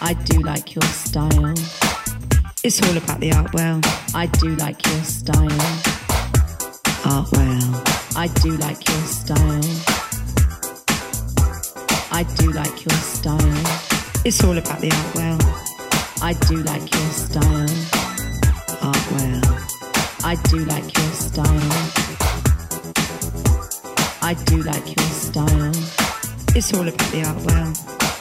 I do like your style. It's all about the art well. I do like your style. Art well. I do like your style. I do like your style. It's all about the art well. I do like your style. Art well. I do like your style. I do like your style. It's all about the art well.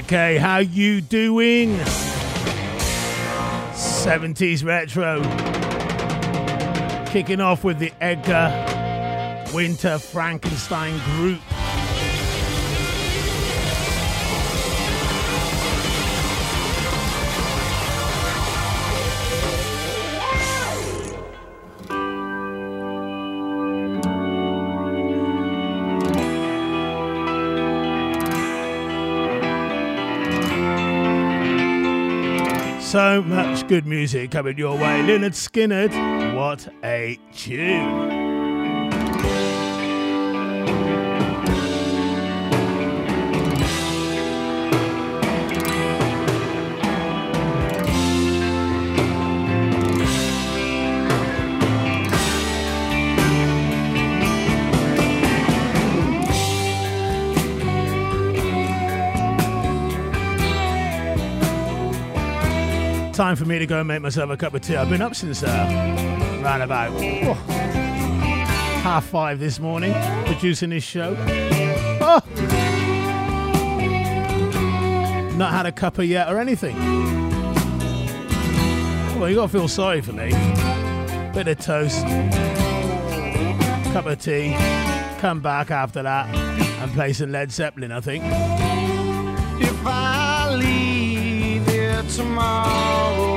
Okay, how you doing? 70s retro. Kicking off with the Edgar Winter Frankenstein group. So much good music coming your way. Lynyrd Skynyrd, what a tune. Time for me to go and make myself a cup of tea. I've been up since uh, around about oh, half five this morning, producing this show. Oh. not had a cuppa yet or anything. Well, you gotta feel sorry for me. Bit of toast, cup of tea, come back after that and play some Led Zeppelin, I think. If I leave tomorrow.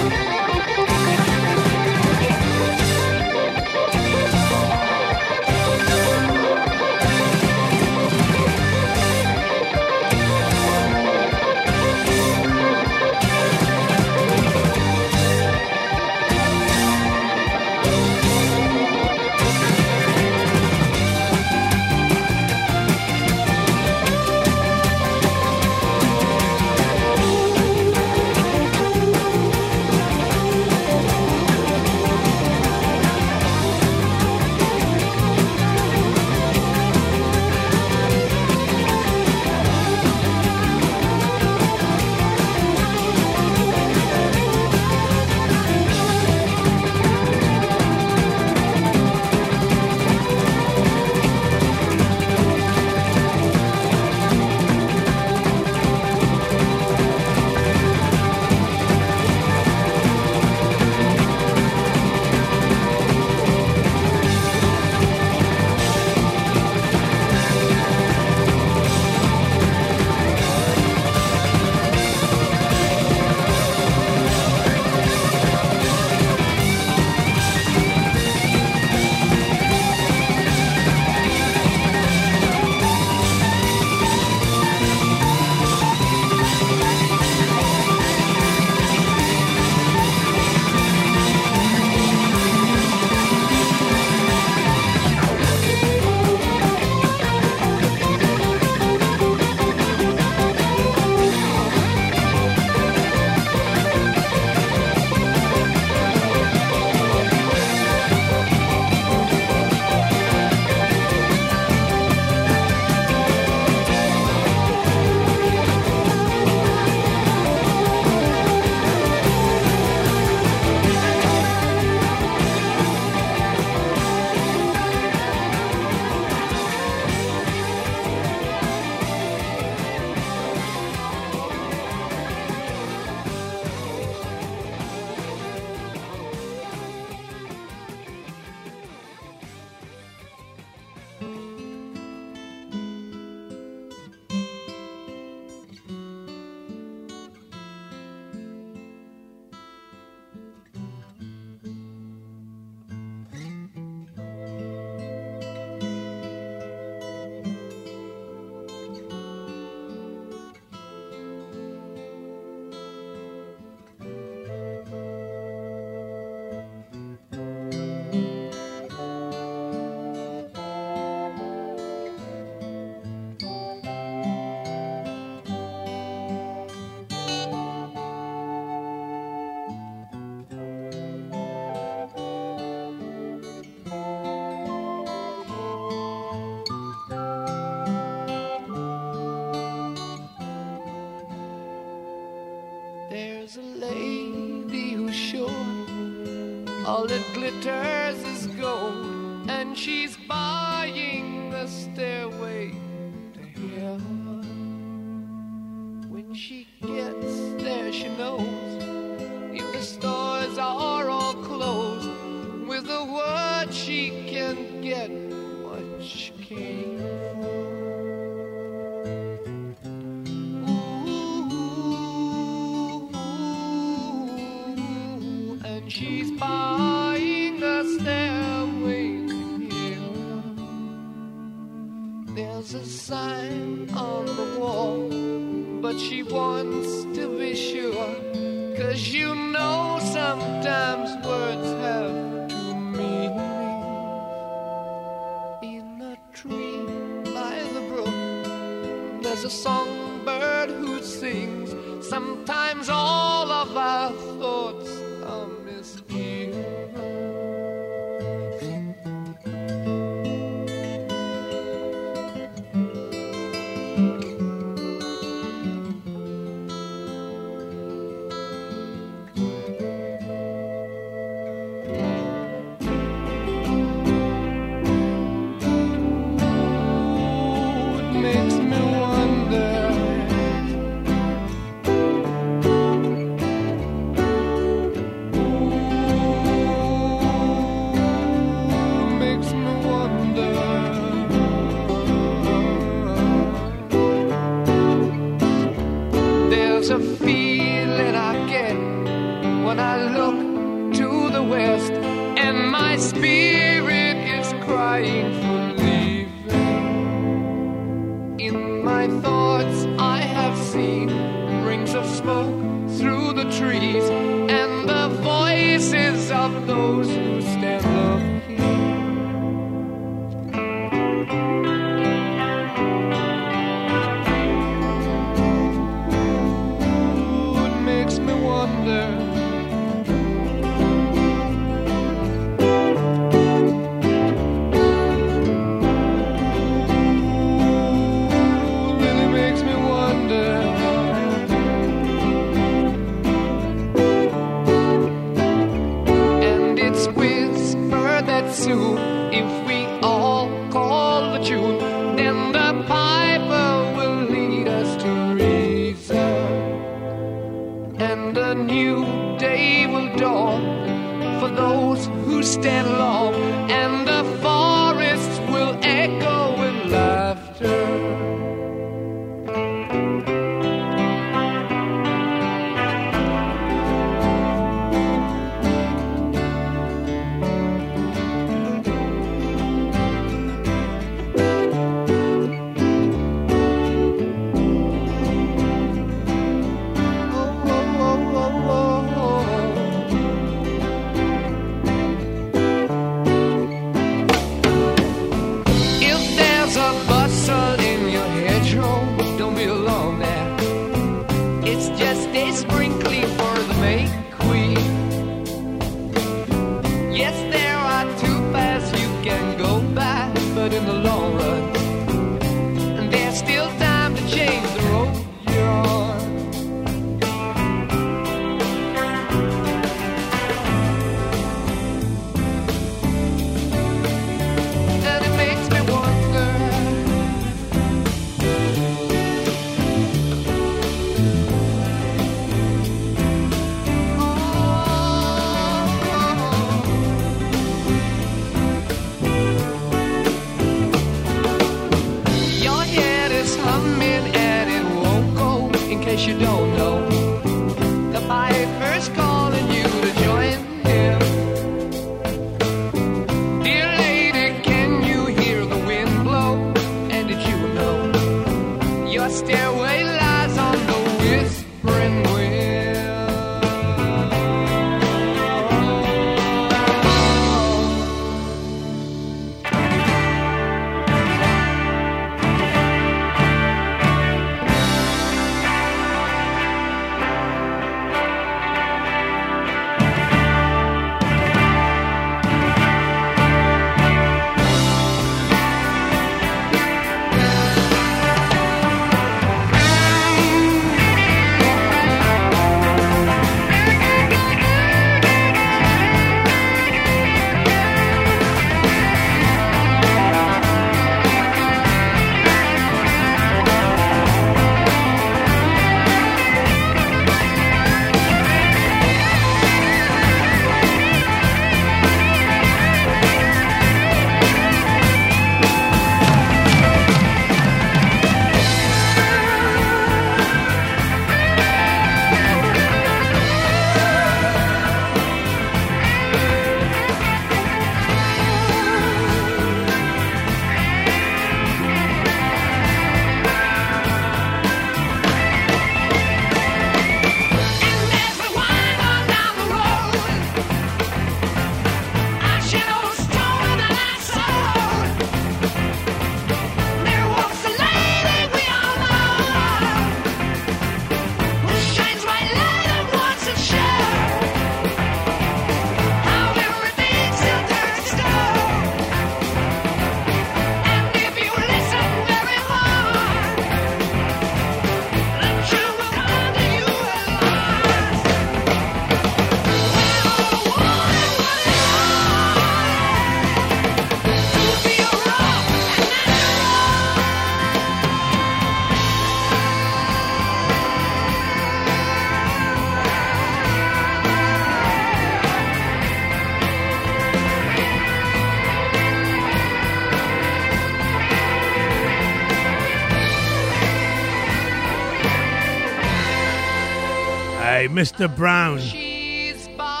Mr. Brown. She's buying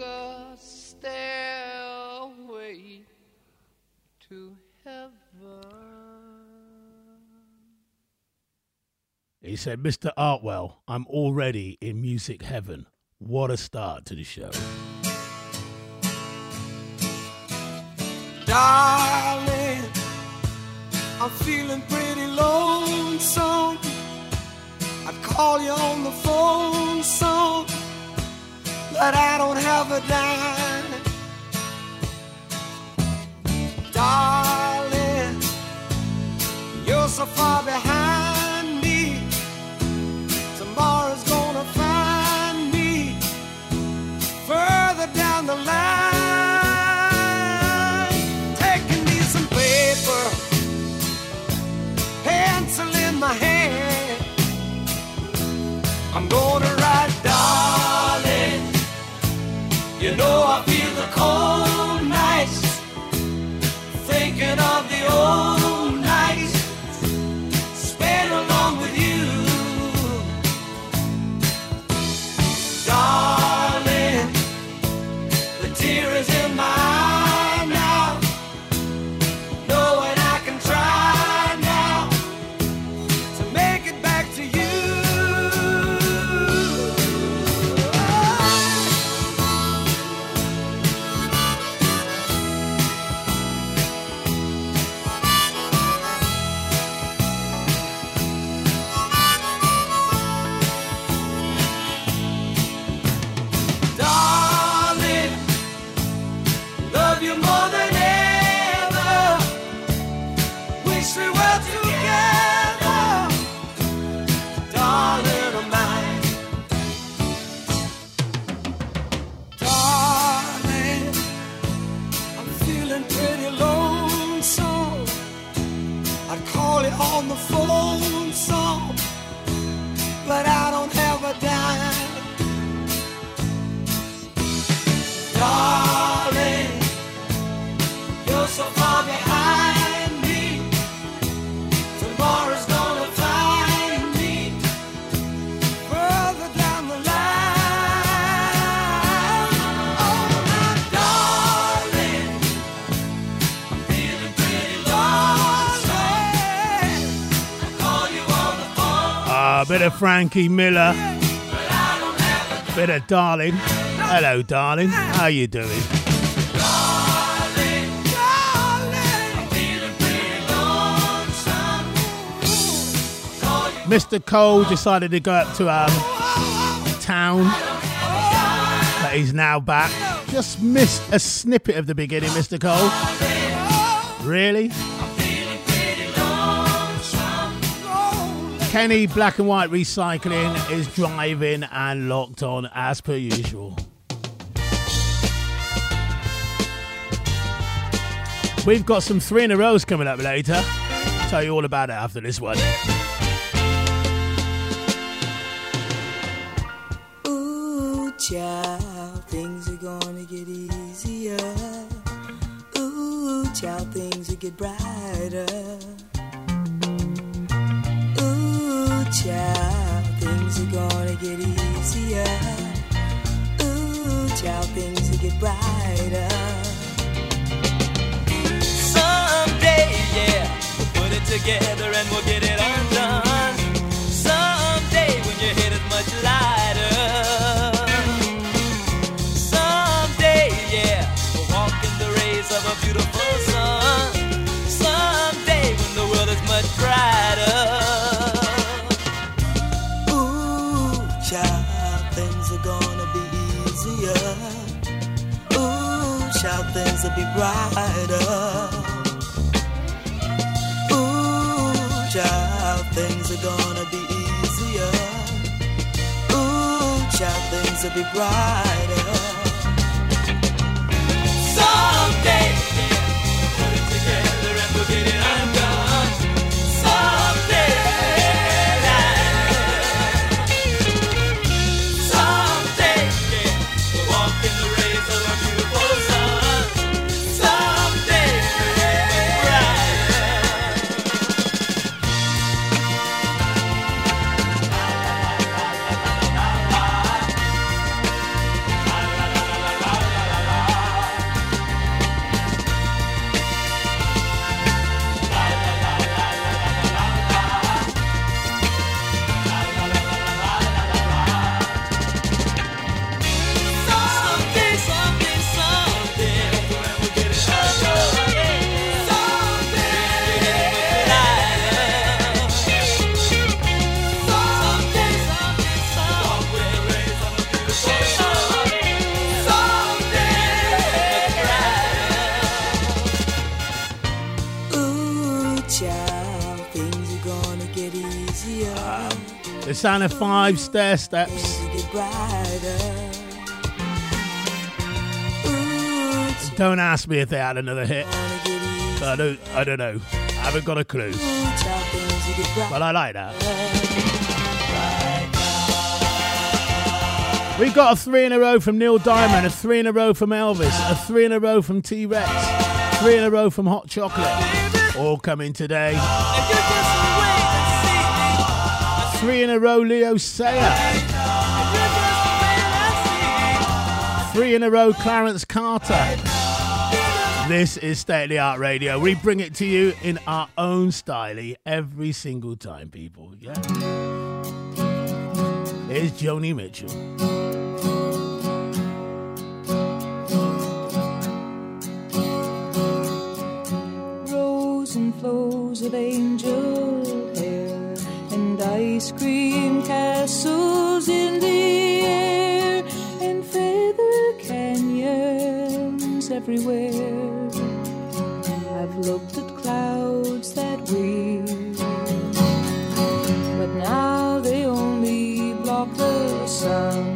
a stairway to heaven. He said, Mr. Artwell, I'm already in music heaven. What a start to the show. Darling, I'm feeling pretty lonesome. Call you on the phone some, but I don't have a dime. On the phone some, but I don't a bit of Frankie Miller. Bit of Darling. Hello, darling. How you doing? Mr. Cole decided to go up to um, town, but he's now back. Just missed a snippet of the beginning, Mr. Cole. Really? Kenny Black and White Recycling is driving and locked on as per usual. We've got some three in a rows coming up later. Tell you all about it after this one. Ooh, child, things are gonna get easier. Ooh, child, things will get brighter. Gonna get easier. Ooh, child, things will get brighter. Someday, yeah, we'll put it together and we'll get it undone. Someday, when your head is much lighter. Things will be brighter. Ooh, child, things are gonna be easier. Ooh, child, things will be brighter. Someday, yeah, put it together and we'll get it Santa 5 Stair Steps. Don't ask me if they had another hit. I don't, I don't know. I haven't got a clue. But I like that. We've got a three in a row from Neil Diamond, a three in a row from Elvis, a three in a row from T Rex, three in a row from Hot Chocolate. All coming today. Three in a row, Leo Sayer. Three in a row, Clarence Carter. This is State of the Art Radio. We bring it to you in our own style every single time, people. Yeah. Here's Joni Mitchell. Rows and flows of angels ice cream castles in the air and feather canyons everywhere. I've looked at clouds that weep, but now they only block the sun.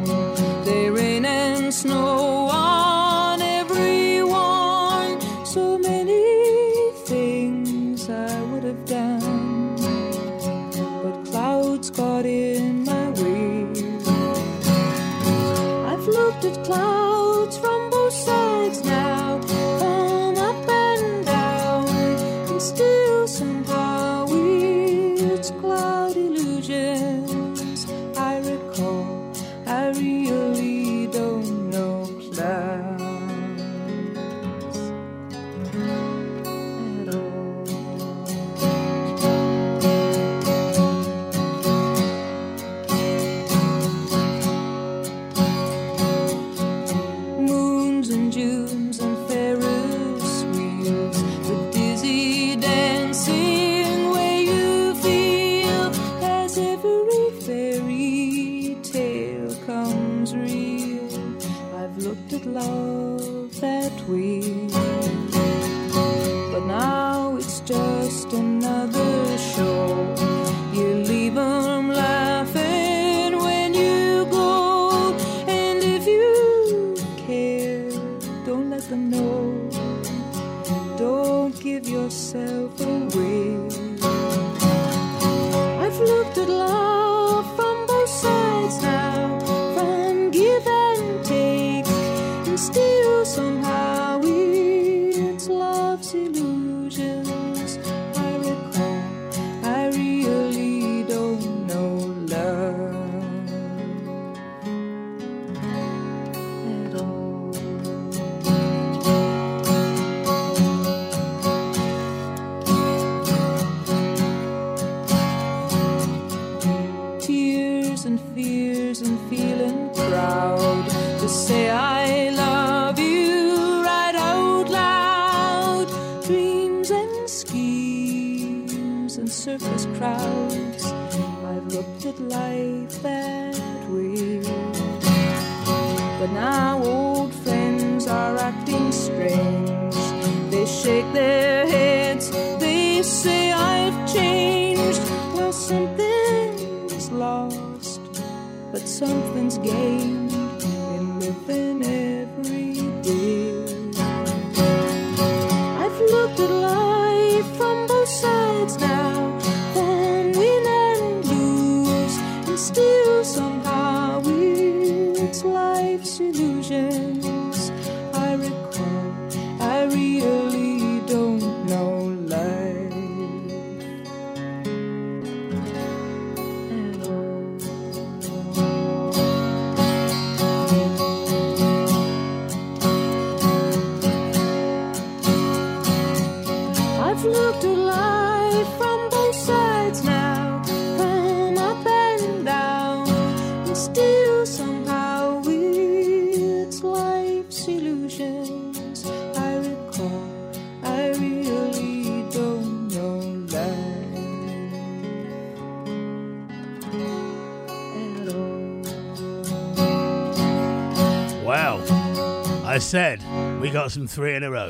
out some three in a row.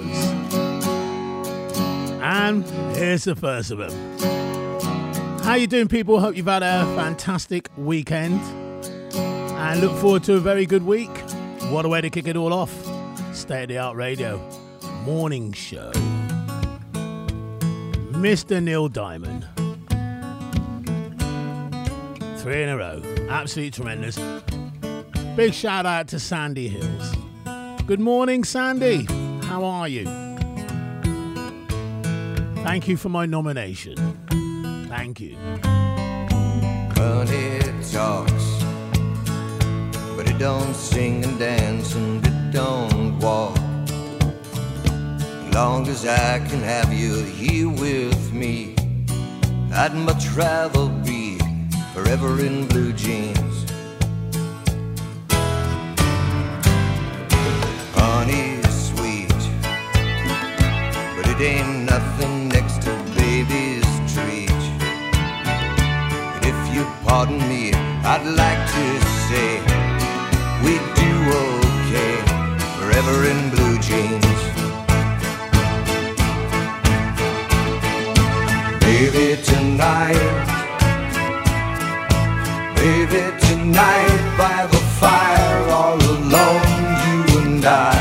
And here's the first of them. How you doing, people? Hope you've had a fantastic weekend. And look forward to a very good week. What a way to kick it all off. State of the Art Radio Morning Show. Mr. Neil Diamond. Three in a row. Absolutely tremendous. Big shout out to Sandy Hills. Good morning, Sandy. How are you? Thank you for my nomination. Thank you. Honey talks, but it don't sing and dance and it don't walk. Long as I can have you here with me, I'd much rather be forever in blue jeans. It ain't nothing next to baby's treat. And if you pardon me, I'd like to say we do okay forever in blue jeans. Baby, tonight, baby, tonight by the fire, all alone, you and I.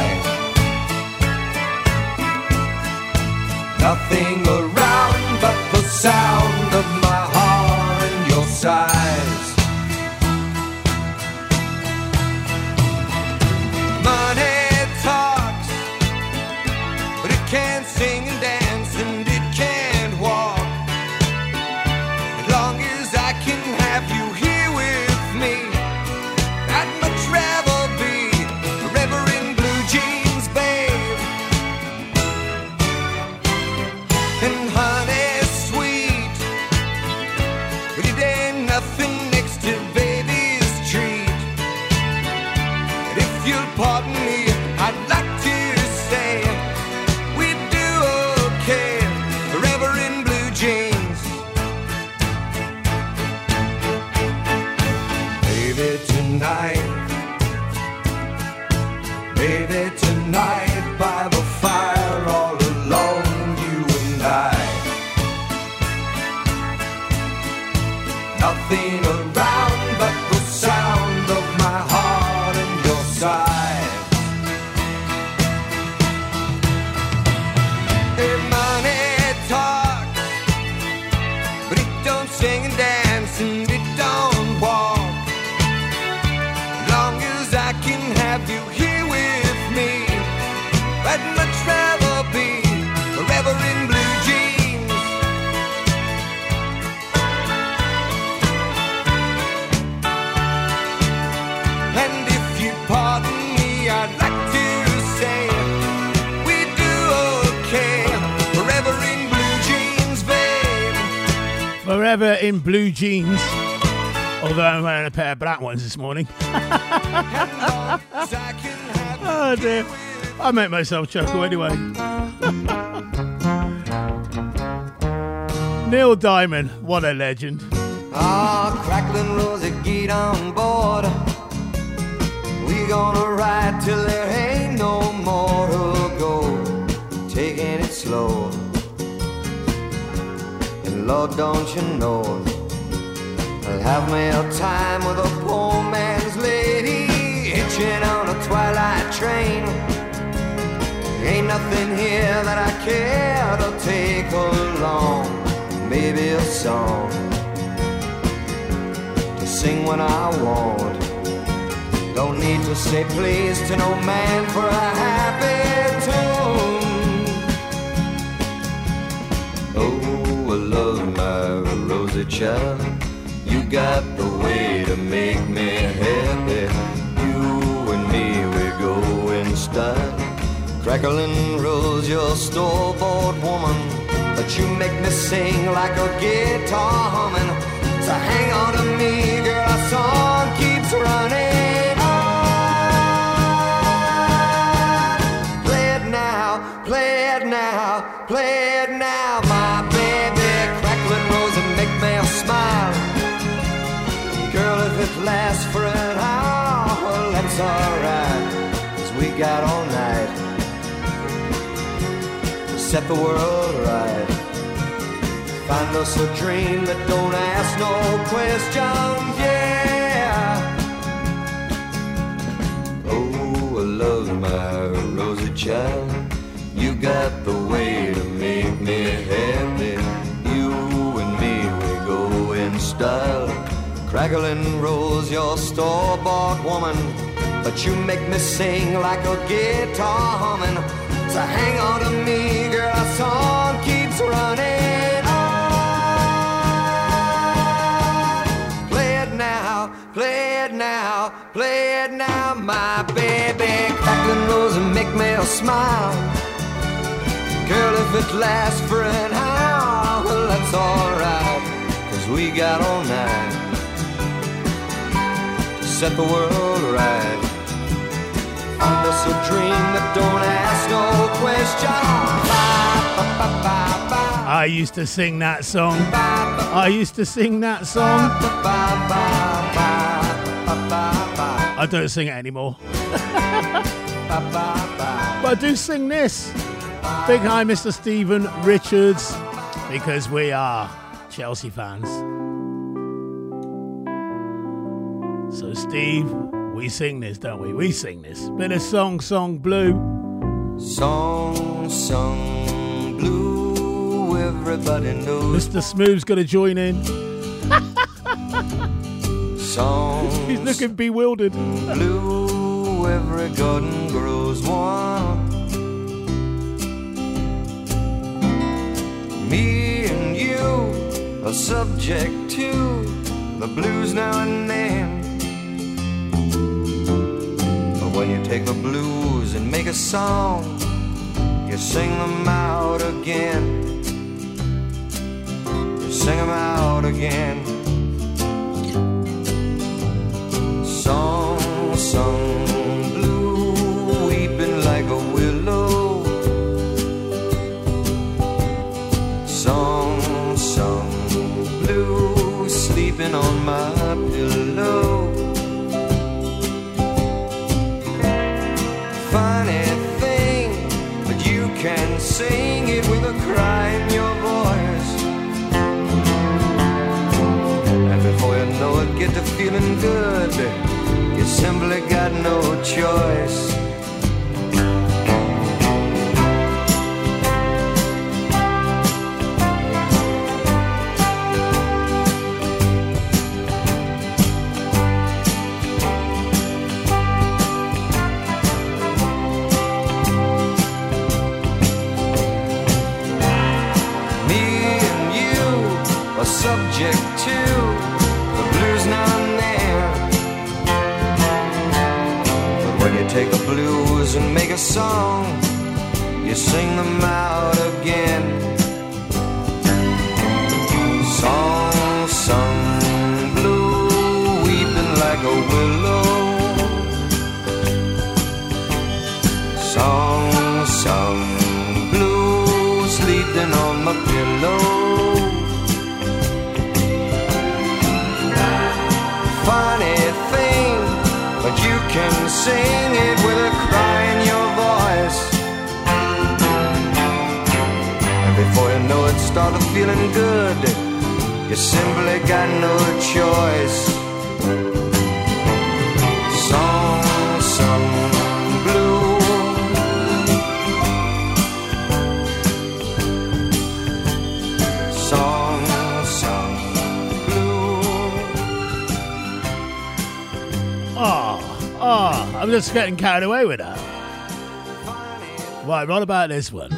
pair of black ones this morning. I Oh dear. I make myself chuckle anyway. Neil Diamond, what a legend. Ah, crackling rosy, on board. We gonna ride till there ain't no more go. Taking it slow. And Lord, don't you know, have me a time with a poor man's lady, hitching on a twilight train. Ain't nothing here that I care to take along. Maybe a song to sing when I want. Don't need to say please to no man for a happy tune. Oh, I love my rosy child. You got the way to make me happy. You and me, we go in style. Crackling rose, your store-bought woman. But you make me sing like a guitar humming. So hang on to me, girl, our song keeps running on. Play it now, play it now, play it Lasts for an hour, that's alright. Cause we got all night. To set the world right. Find us a dream that don't ask no questions, yeah. Oh, I love my rosy child. You got the way to make me happy. You and me, we go in style. Crackling Rose, your store-bought woman, but you make me sing like a guitar humming. So hang on to me, girl, our song keeps running on. Play it now, play it now, play it now, my baby. Crackling Rose, and make me a smile. Girl, if it lasts for an hour, well, that's alright. Cause we got all night set the world right. A dream that don't ask no questions. I used to sing that song. I used to sing that song. I don't sing it anymore. But I do sing this. Big hi, Mr. Stephen Richards, because we are Chelsea fans. So, Steve, we sing this, don't we? We sing this. Bit of song, song, blue. Song sung blue, everybody knows. Mr. Smooth's gonna join in. Song He's looking bewildered. blue, every garden grows one. Me and you are subject to the blues now and then. When you take the blues and make a song, you sing them out again. You sing them out again. Song sung blue, weeping like a willow. Song sung blue, sleeping on my simply got no choice. And make a song, you sing them out again. Song sung blue, weeping like a willow. Song sung blue, sleeping on my pillow. Funny thing, but you can sing it started feeling good. You simply got no choice. Song sung blue. Song sung blue. Oh, oh, I'm just getting carried away with that. Right, what about this one?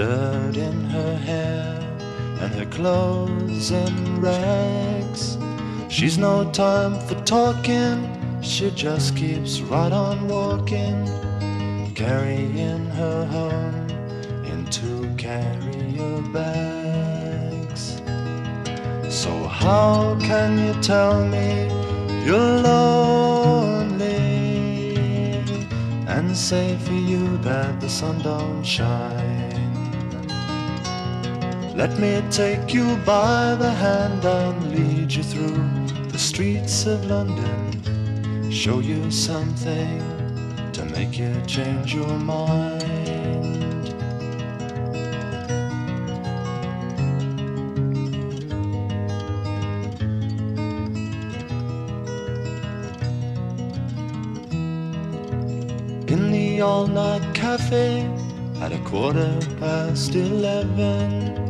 Dirt in her hair and her clothes in rags. She's no time for talking, she just keeps right on walking, carrying her home in two carrier bags. So, how can you tell me you're lonely and say for you that the sun don't shine? Let me take you by the hand and lead you through the streets of London. Show you something to make you change your mind. In the all night cafe at a quarter past eleven.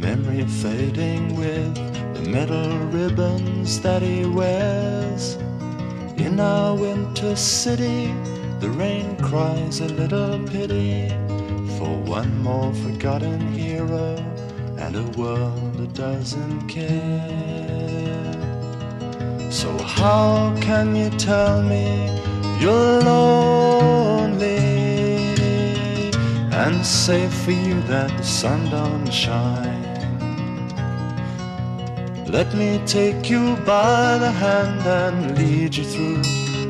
Memory fading with the metal ribbons that he wears. In our winter city, the rain cries a little pity for one more forgotten hero and a world that doesn't care. So, how can you tell me you're lonely and say for you that the sun don't shine? Let me take you by the hand and lead you through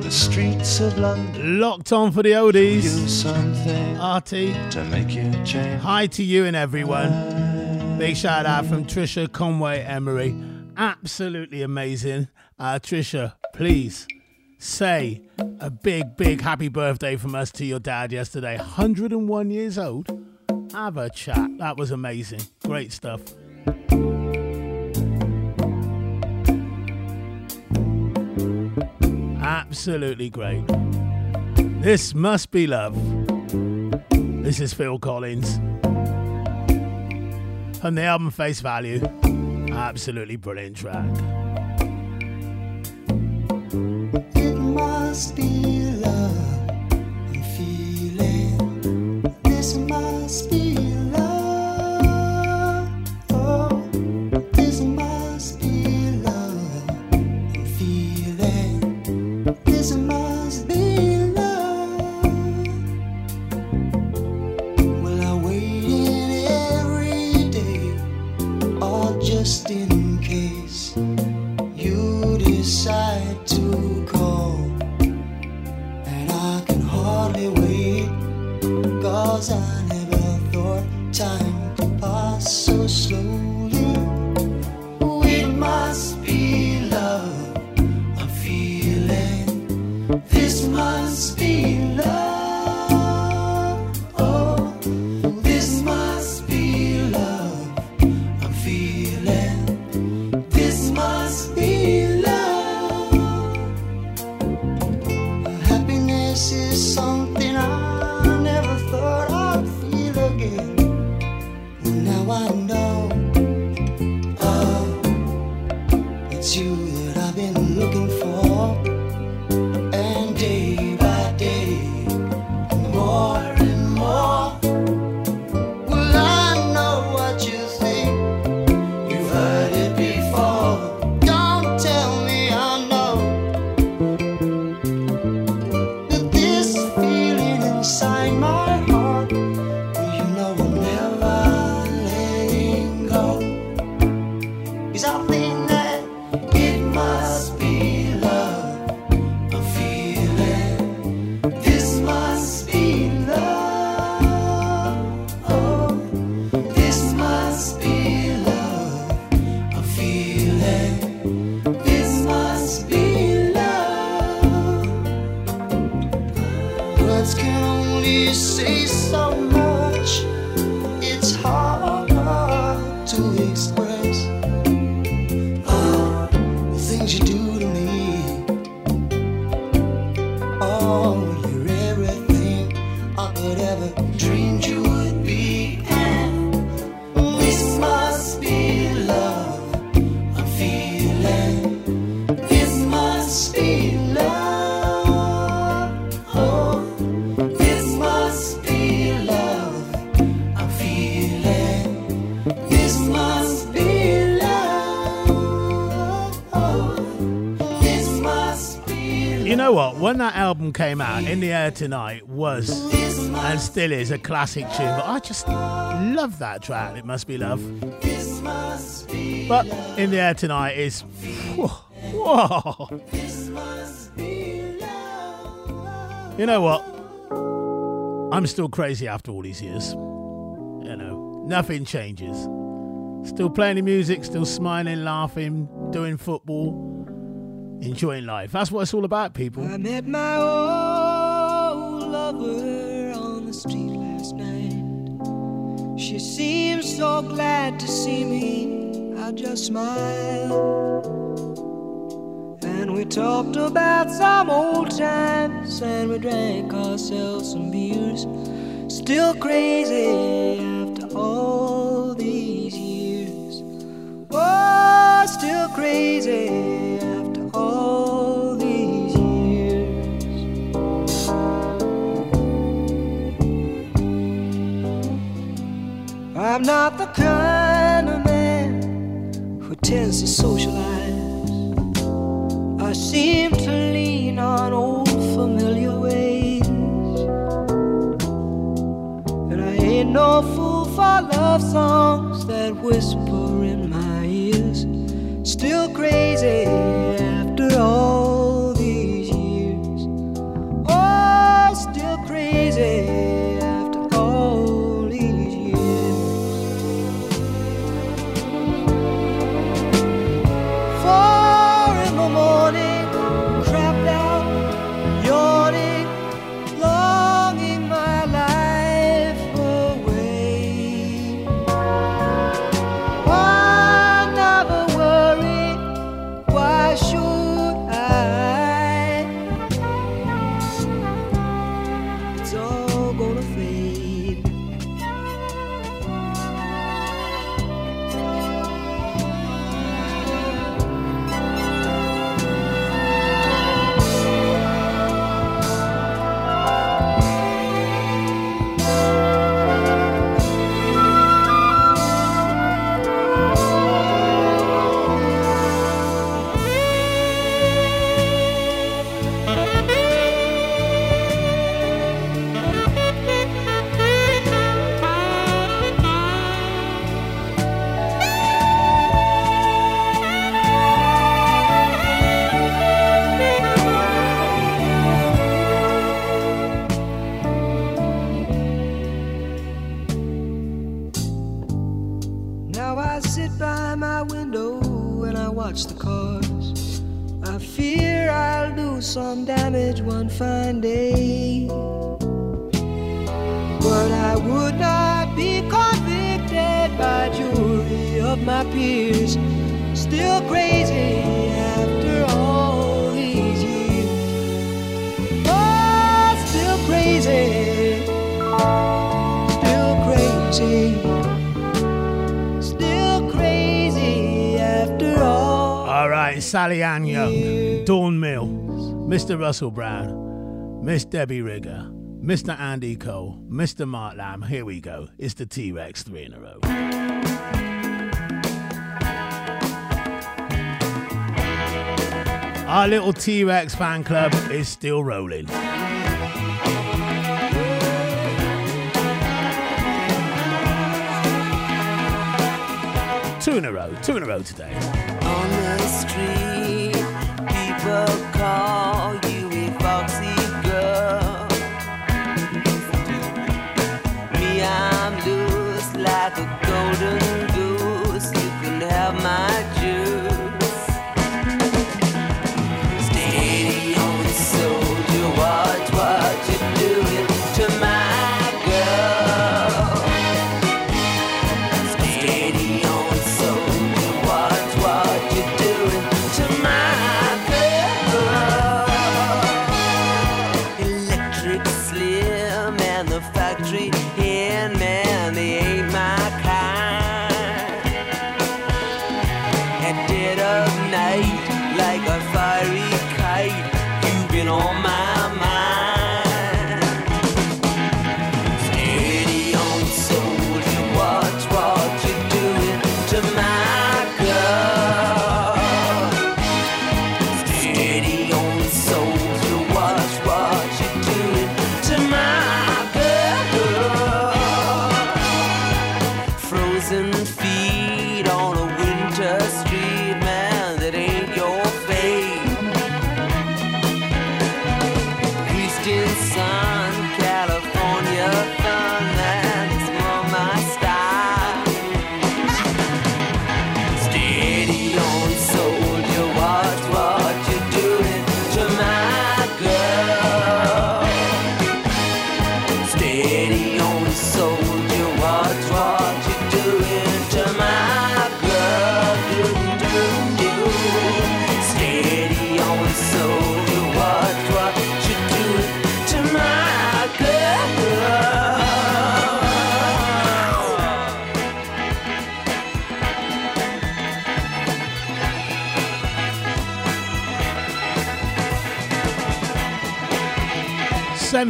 the streets of London. Locked on for the You oldies. something Artie, to make you change. hi to you and everyone. Big shout out from Trisha Conway Emery. Absolutely amazing. Uh, Trisha, please say a big, big happy birthday from us to your dad yesterday. 101 years old. Have a chat. That was amazing. Great stuff. Absolutely great. This must be love. This is Phil Collins. From the album Face Value. Absolutely brilliant track. It must be love I'm feeling. This must be When that album came out, In the Air Tonight was and still is a classic tune, but I just love that track. It must be love. But In the Air Tonight is. Whoa. whoa. You know what? I'm still crazy after all these years. You know, nothing changes. Still playing the music, still smiling, laughing, doing football, enjoying life. That's what it's all about, people. I met my old lover on the street last night. She seemed so glad to see me. I just smiled. And we talked about some old times and we drank ourselves some beers. Still crazy after all these years. Oh, still crazy I'm not the kind of man who tends to socialize. I seem to lean on old familiar ways. And I ain't no fool for love songs that whisper in my ears. Still crazy after watch the cars. I fear I'll do some damage one fine day. But I would not be convicted by jury of my peers. Still crazy Sally Ann Young, Dawn Mill, Mr. Russell Brown, Miss Debbie Rigger, Mr. Andy Cole, Mr. Mark Lamb. Here we go. It's the T Rex three in a row. Our little T Rex fan club is still rolling. Two in a row, two in a row today street, people call you a foxy girl. Me, I'm loose like a golden.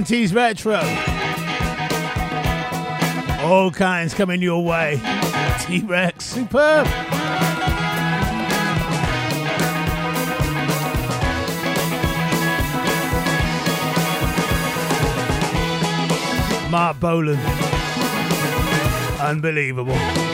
90s retro. All kinds coming your way. T Rex, superb. Marc Bolan, unbelievable.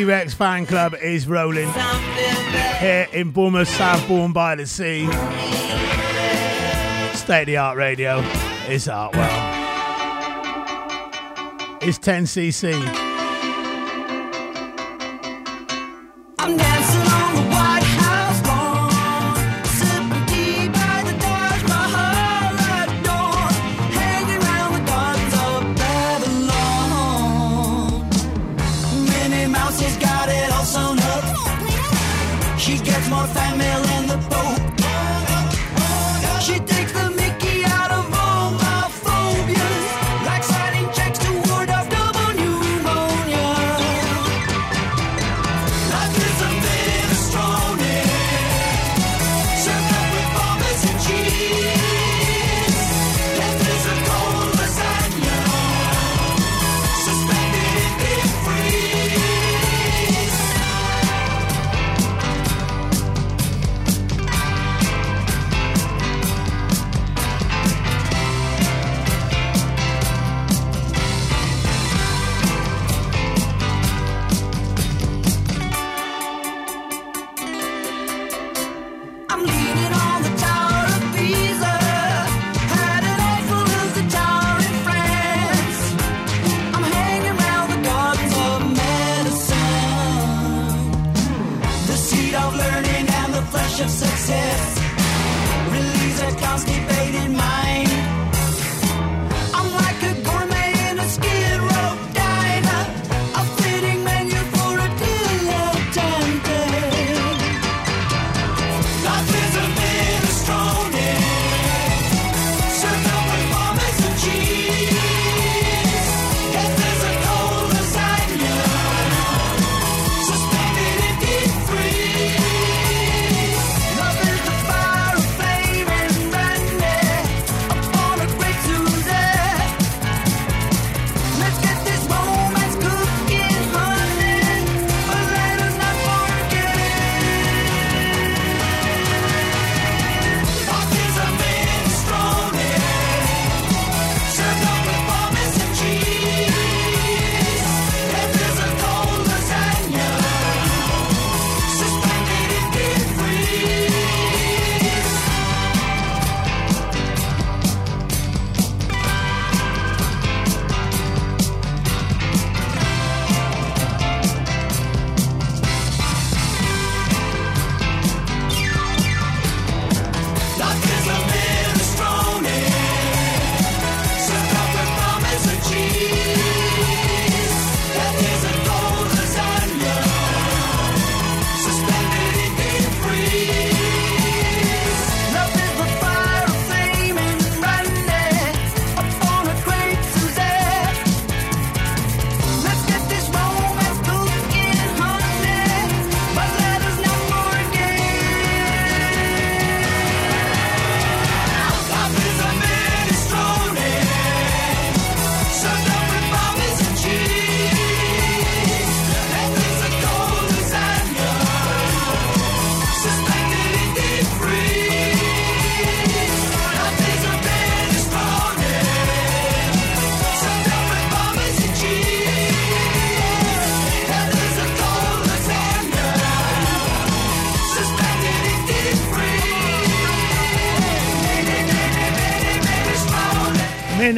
T Rex fan club is rolling here in Bournemouth, Southbourne by the Sea. State of the art radio is Artwell. It's 10cc.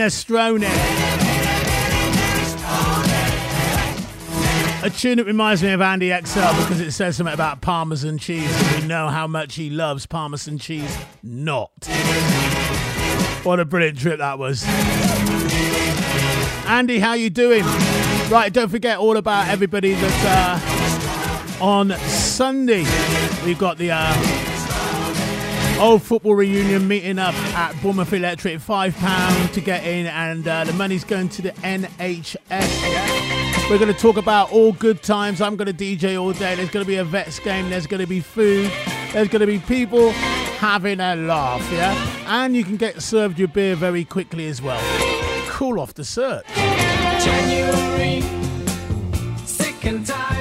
Minestrone. A tune that reminds me of Andy XL because it says something about Parmesan cheese. And we know how much he loves Parmesan cheese. Not. What a brilliant trip that was. Andy, how you doing? Right, don't forget all about everybody that's uh, on Sunday. We've got the uh, Old football reunion meeting up at Bournemouth Electric. Five pound to get in, and uh, the money's going to the NHS. We're going to talk about all good times. I'm going to DJ all day. There's going to be a vets game. There's going to be food. There's going to be people having a laugh. Yeah, and you can get served your beer very quickly as well. Cool off the search. January, sick and tired.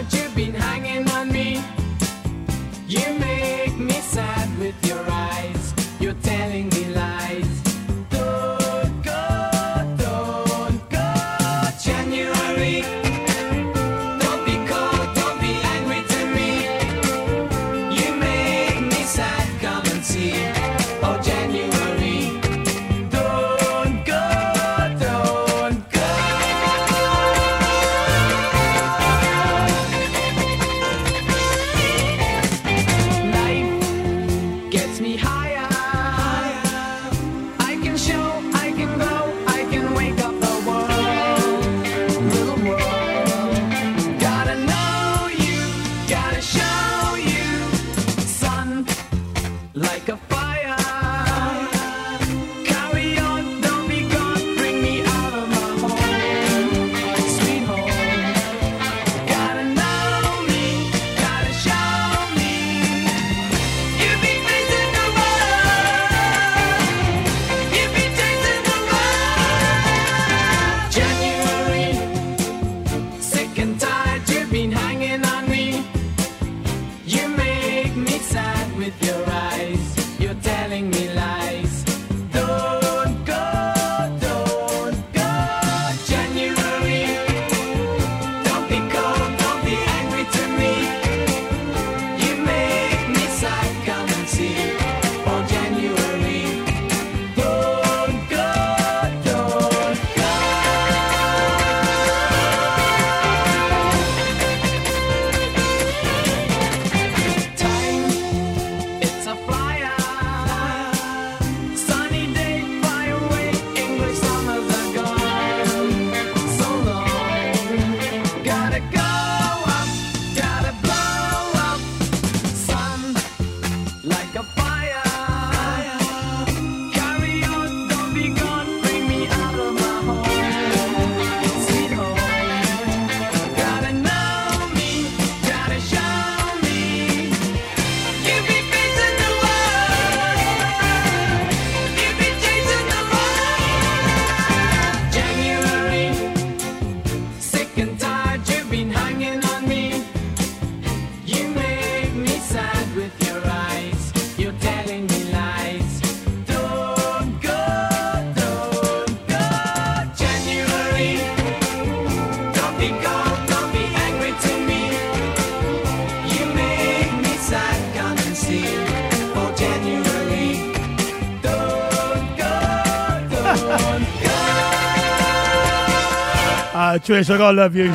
Trish, I gotta love you.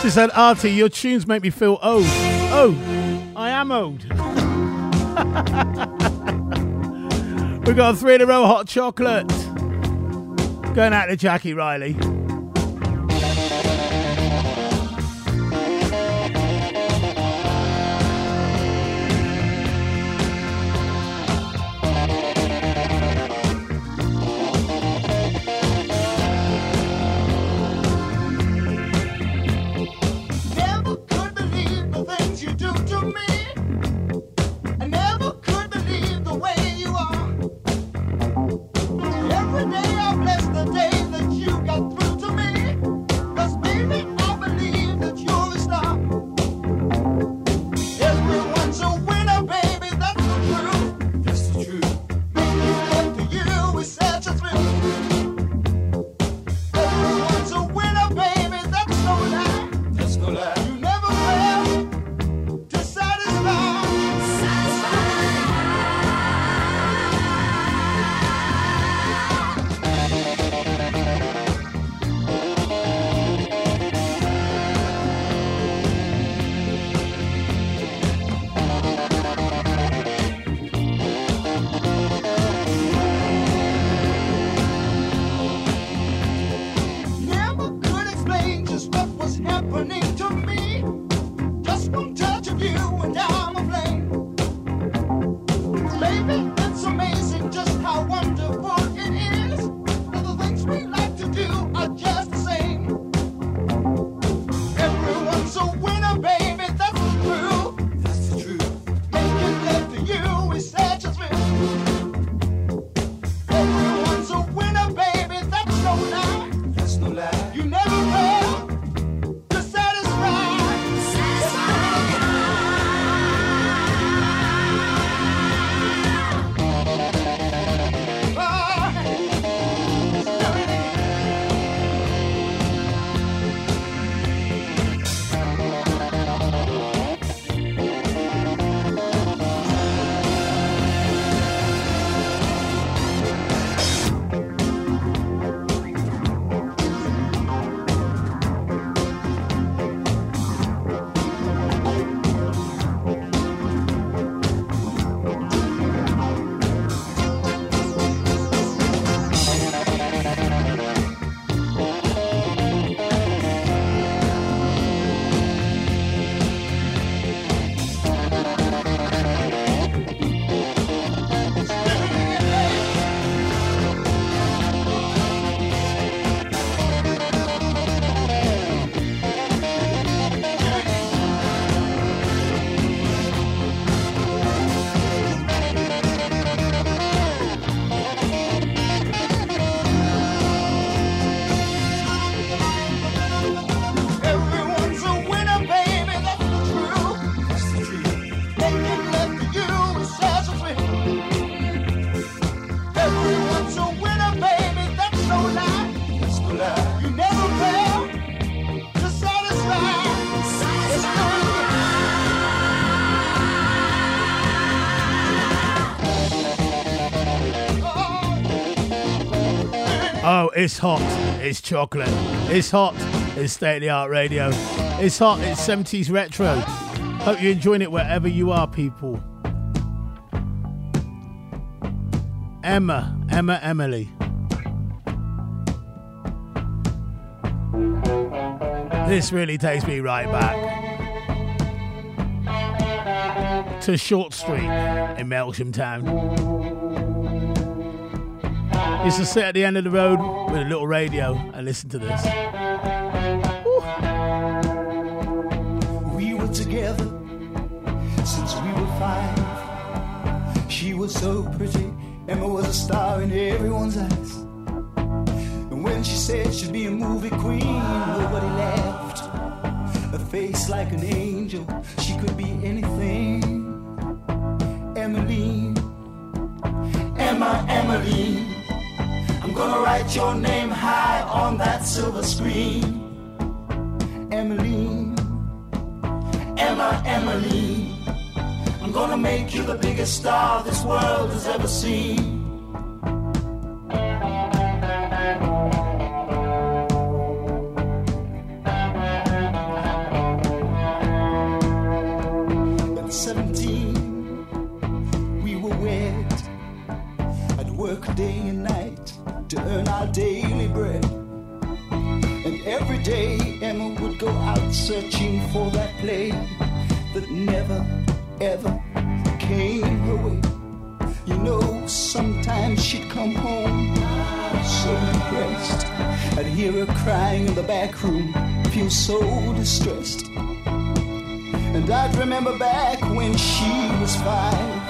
She said, Artie, your tunes make me feel old. Oh, I am old. we got a three in a row hot chocolate. Going out to Jackie Riley. Oh, it's hot. It's chocolate. It's hot. It's state of the art radio. It's hot. It's 70s retro. Hope you're enjoying it wherever you are, people. Emma, Emma, Emily. This really takes me right back to Short Street in Melksham Town. Used to sit at the end of the road with a little radio and listen to this. We were together since we were five. She was so pretty, Emma was a star in everyone's eyes. And when she said she'd be a movie queen, nobody laughed. A face like an angel, she could be anything. Emmeline, Emma, Emmeline. Gonna write your name high on that silver screen. Emily, Emma, Emily, I'm gonna make you the biggest star this world has ever seen. our daily bread. And every day Emma would go out searching for that play that never, ever came her way. You know, sometimes she'd come home so depressed. I'd hear her crying in the back room, feel so distressed. And I'd remember back when she was five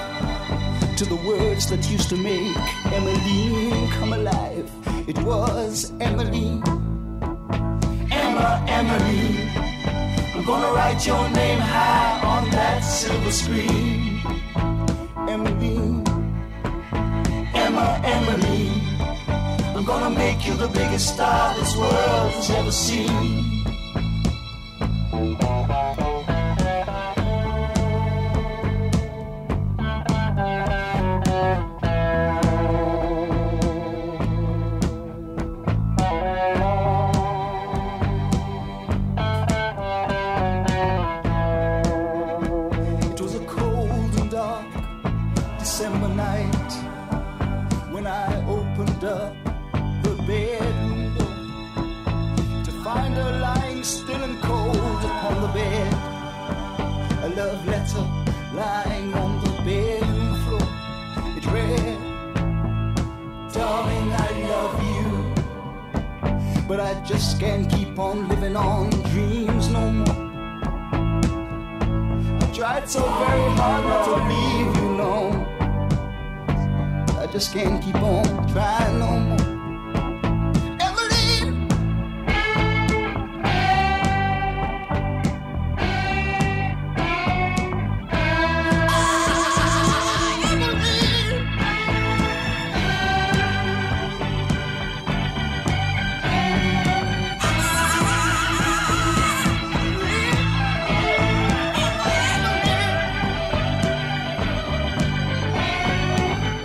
to the words that used to make Emmeline come alive. It was Emily. Emma, Emily. I'm gonna write your name high on that silver screen. Emily. Emma, Emily. I'm gonna make you the biggest star this world has ever seen. But I just can't keep on living on dreams no more. I tried so very hard not to leave you alone. I just can't keep on trying no more.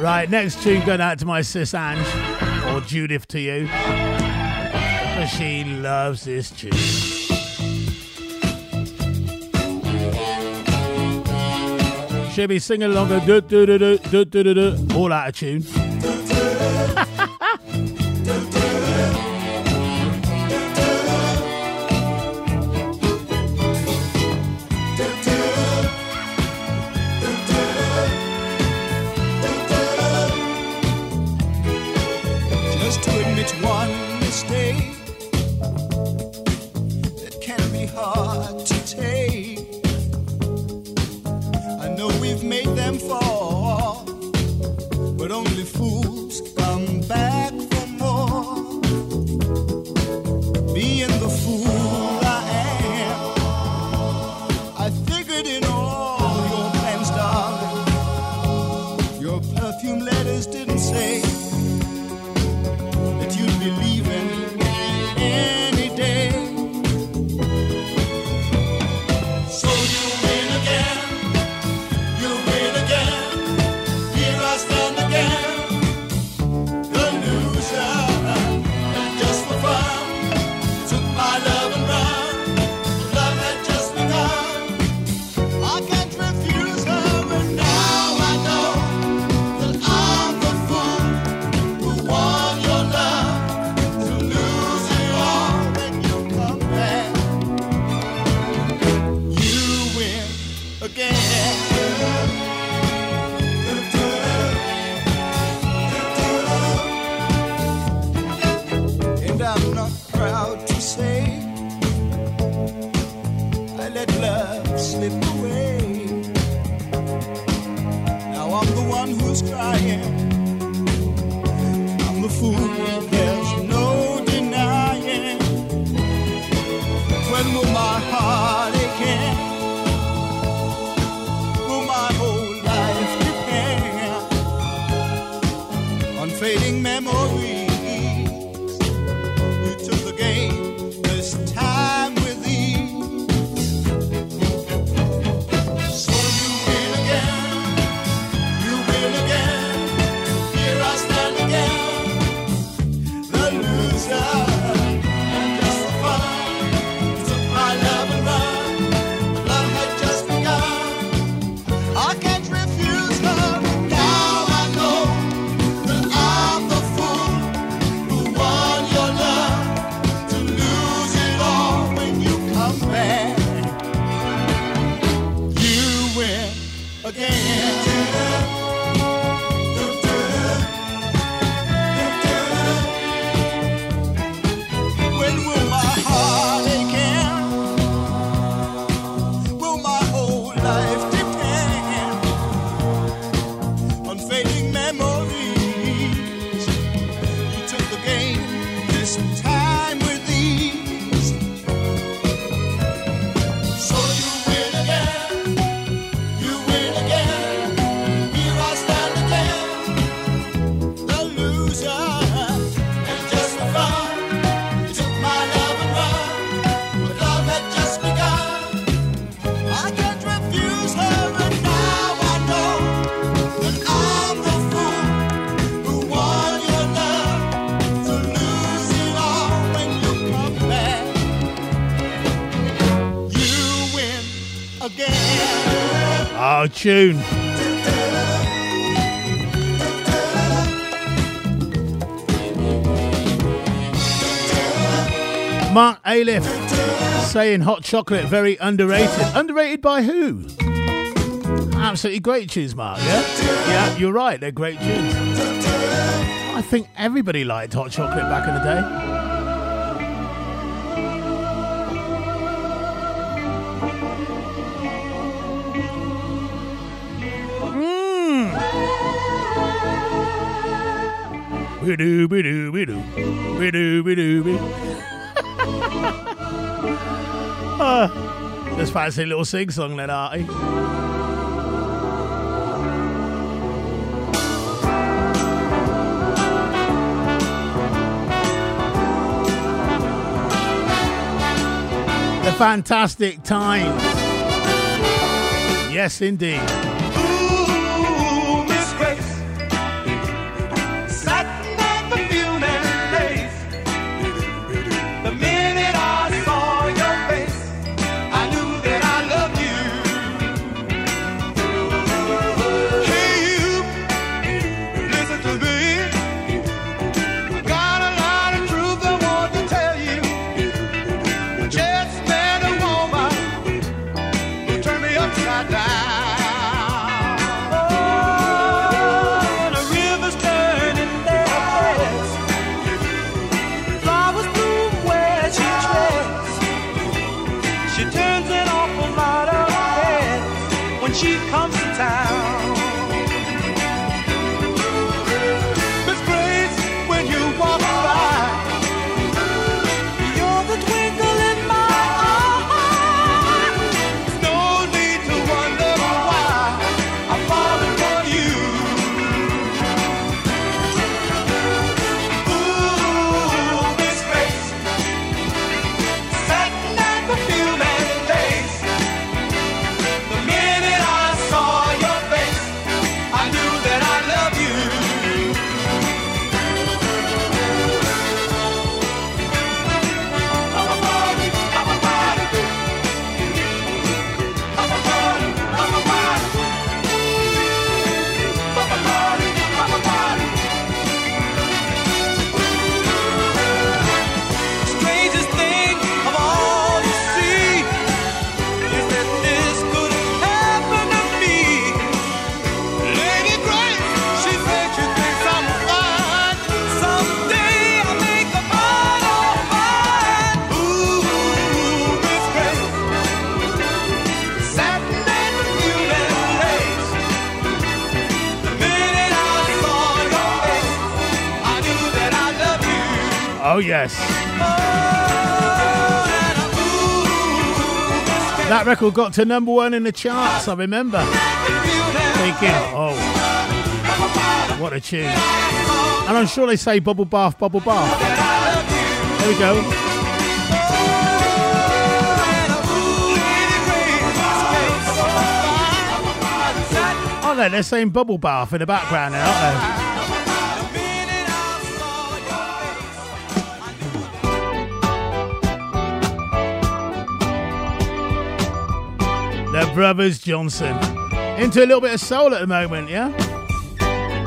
Right, next tune going out to my sis Ange, or Judith to you. But she loves this tune. She'll be singing along, do, do, do, do, do, do, do, all out of tune. heart. Tune. Mark Aliff saying hot chocolate very underrated. Underrated by who? Absolutely great tunes, Mark. Yeah, yeah, you're right. They're great tunes. I think everybody liked hot chocolate back in the day. Just ah, fancy a little sing song then. The fantastic times. Yes, indeed. Yes. That record got to number one in the charts, I remember. Thinking, oh, what a tune. And I'm sure they say bubble bath, bubble bath. There we go. Oh, they're saying bubble bath in the background now, Brothers Johnson. Into a little bit of soul at the moment, yeah?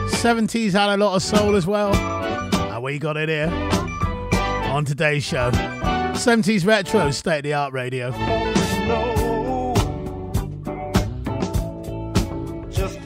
70s had a lot of soul as well. And we got it here on today's show. 70s retro, state of the art radio. just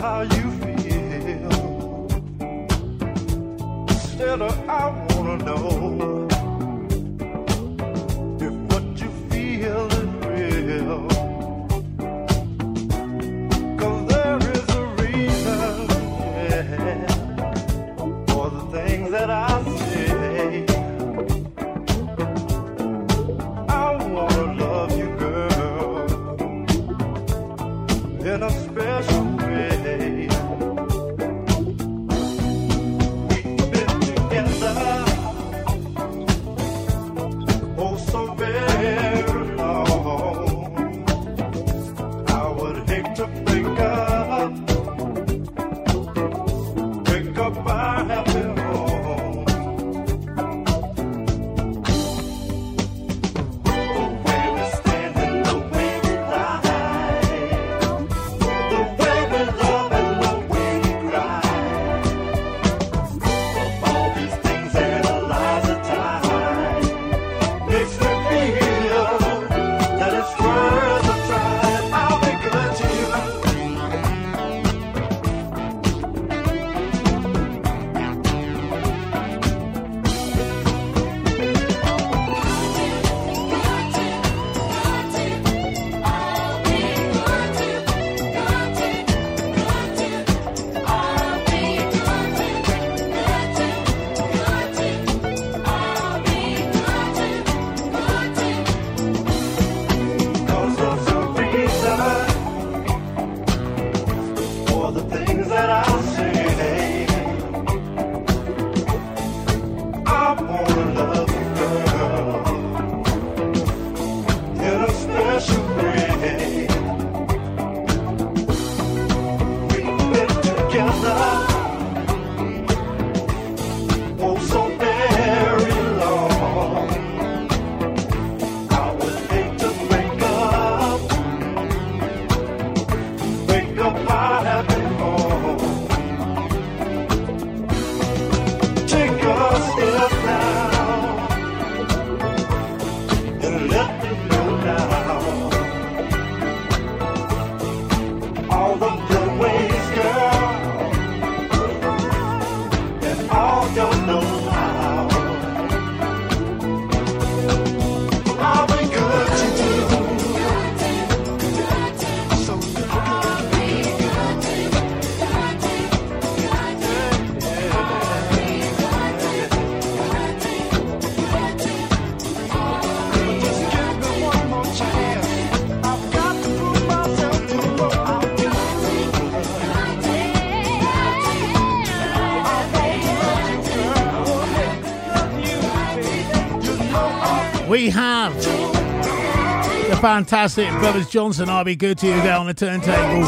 fantastic Brothers Johnson. I'll be good to you there on the turntable.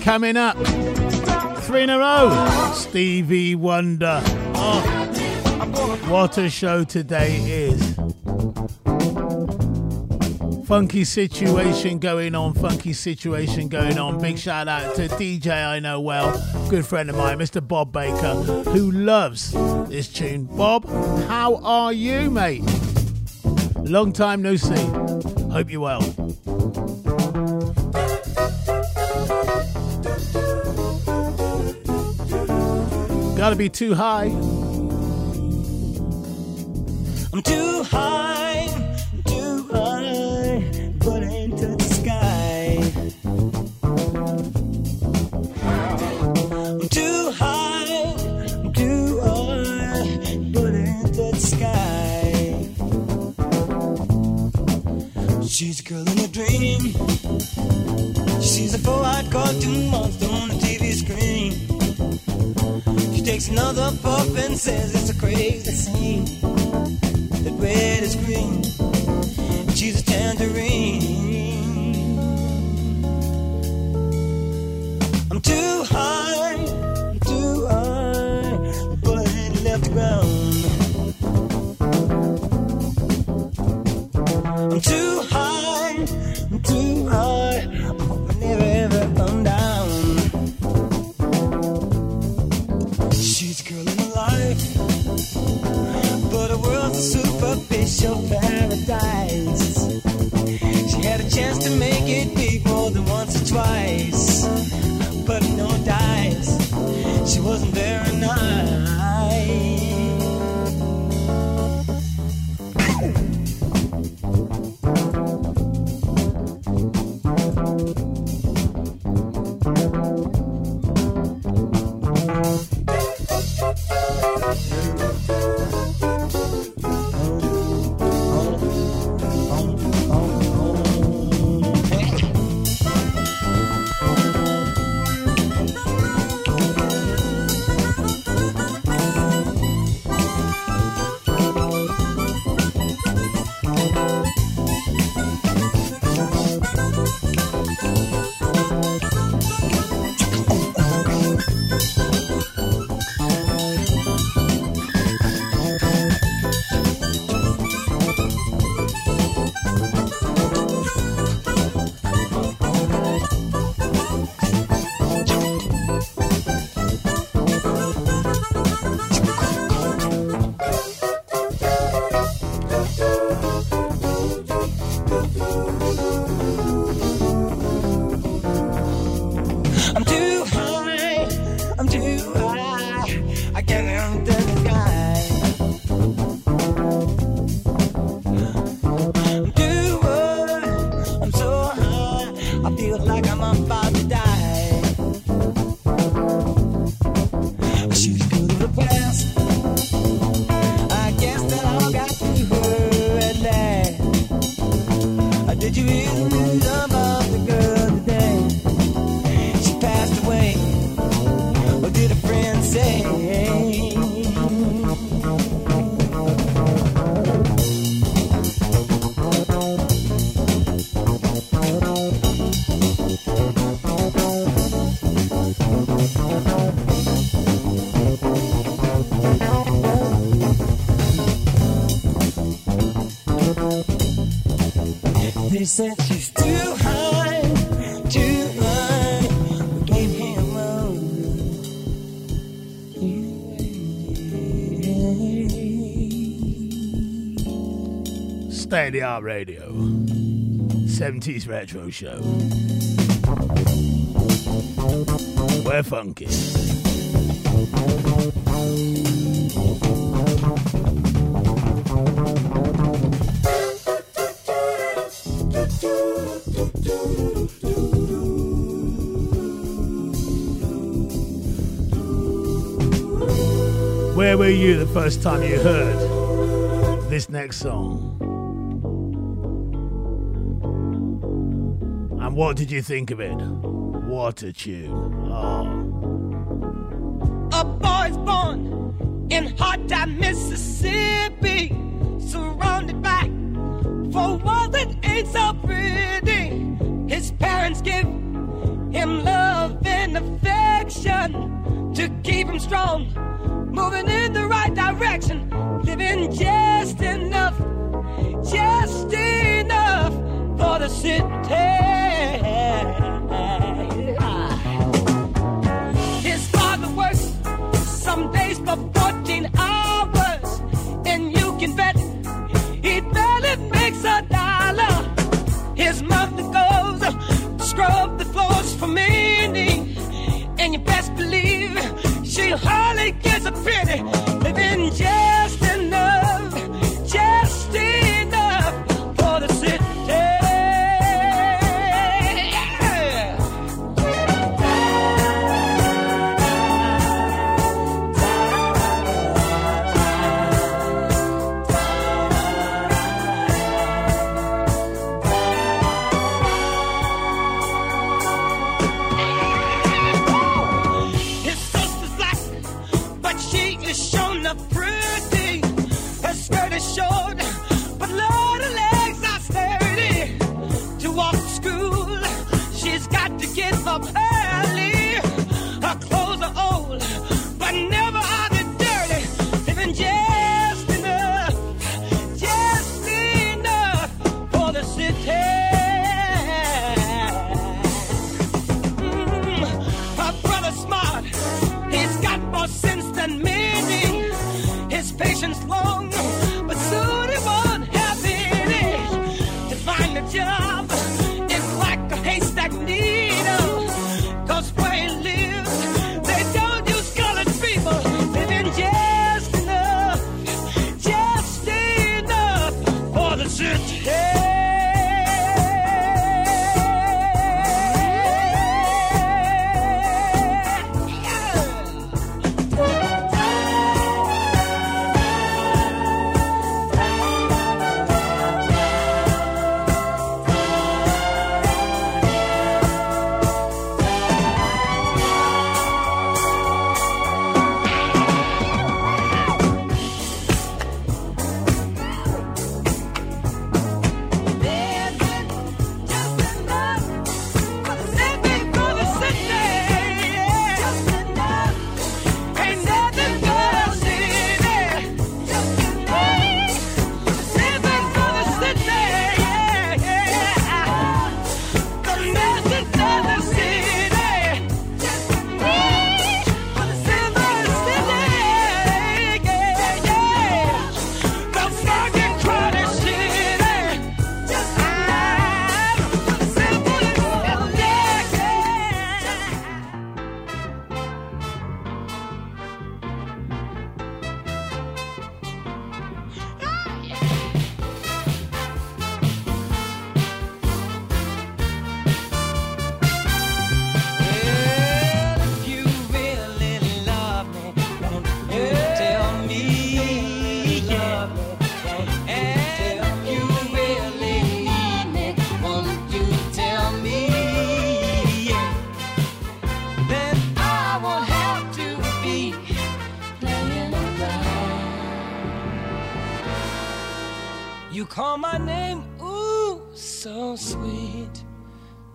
Coming up, three in a row. Stevie Wonder. Oh, what a show today is. Funky situation going on, funky situation going on. Big shout out to DJ I know well, good friend of mine, Mr. Bob Baker, who loves this tune. Bob, how are you, mate? Long time no see. Hope you're well. Gotta be too high. I'm too high, girl in a dream. She sees a four-eyed cartoon monster on the TV screen. She takes another puff and says it's a crazy scene said she's too high, too high. Stay the Art Radio. 70s Retro Show. We're funky. You the first time you heard this next song? And what did you think of it? What a tune.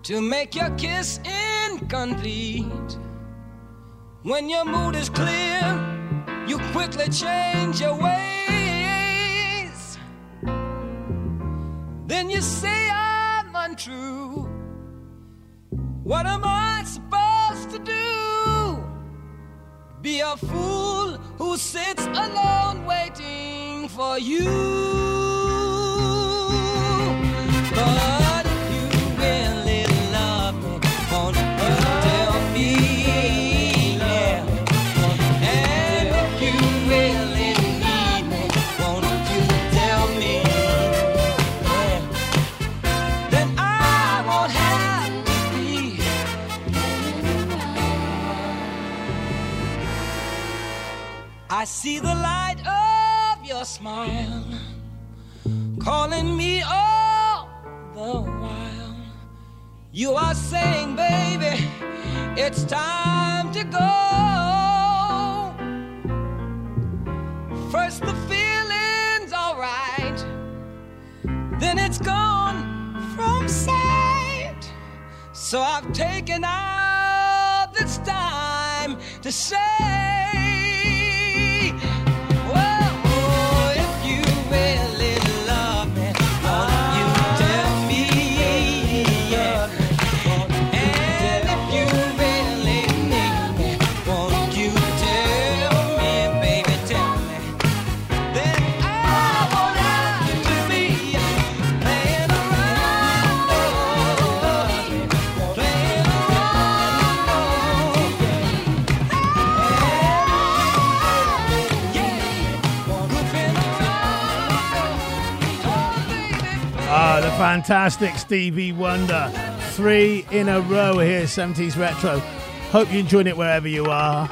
to make your kiss incomplete. When your mood is clear, you quickly change your way. fantastic Stevie Wonder. Three in a row here, 70s Retro. Hope you're enjoying it wherever you are.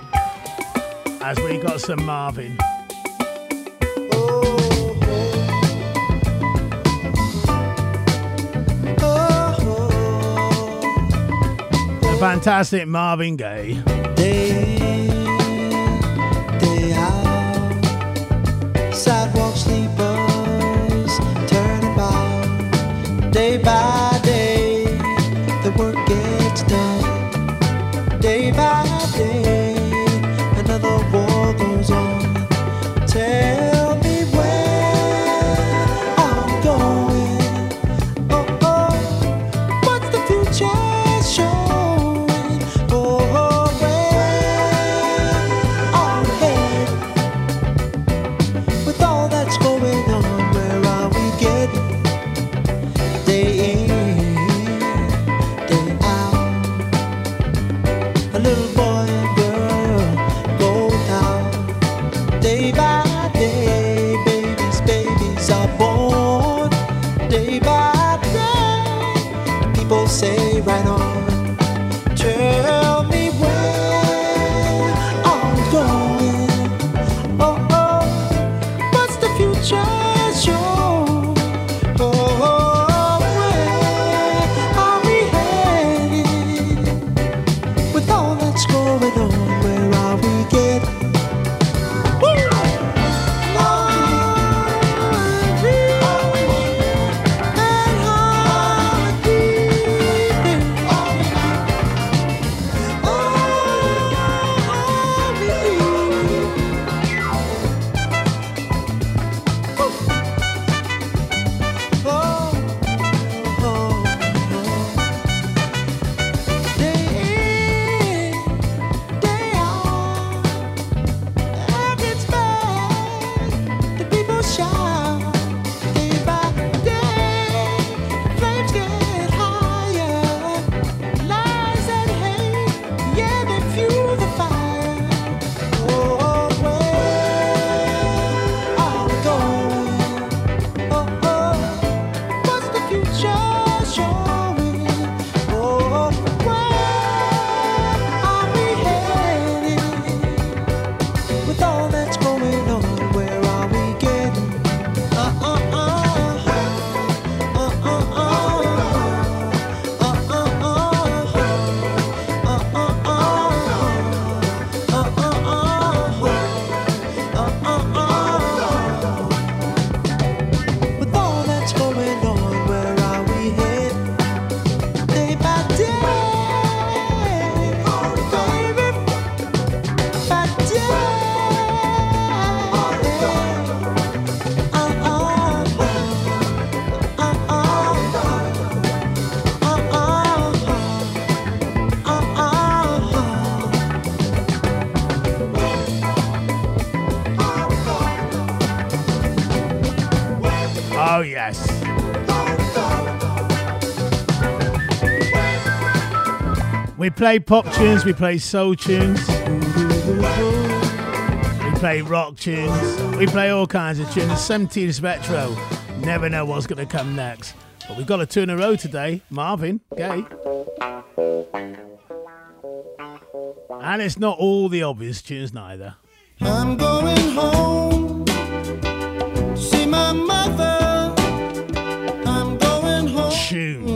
As we got some Marvin. The fantastic Marvin Gaye. play pop tunes, we play soul tunes, we play rock tunes, we play all kinds of tunes. 17th Retro. Never know what's going to come next. But we've got a two in a row today. Marvin, Gaye. And it's not all the obvious tunes, neither. I'm going home, see my mother. I'm going home. Tune.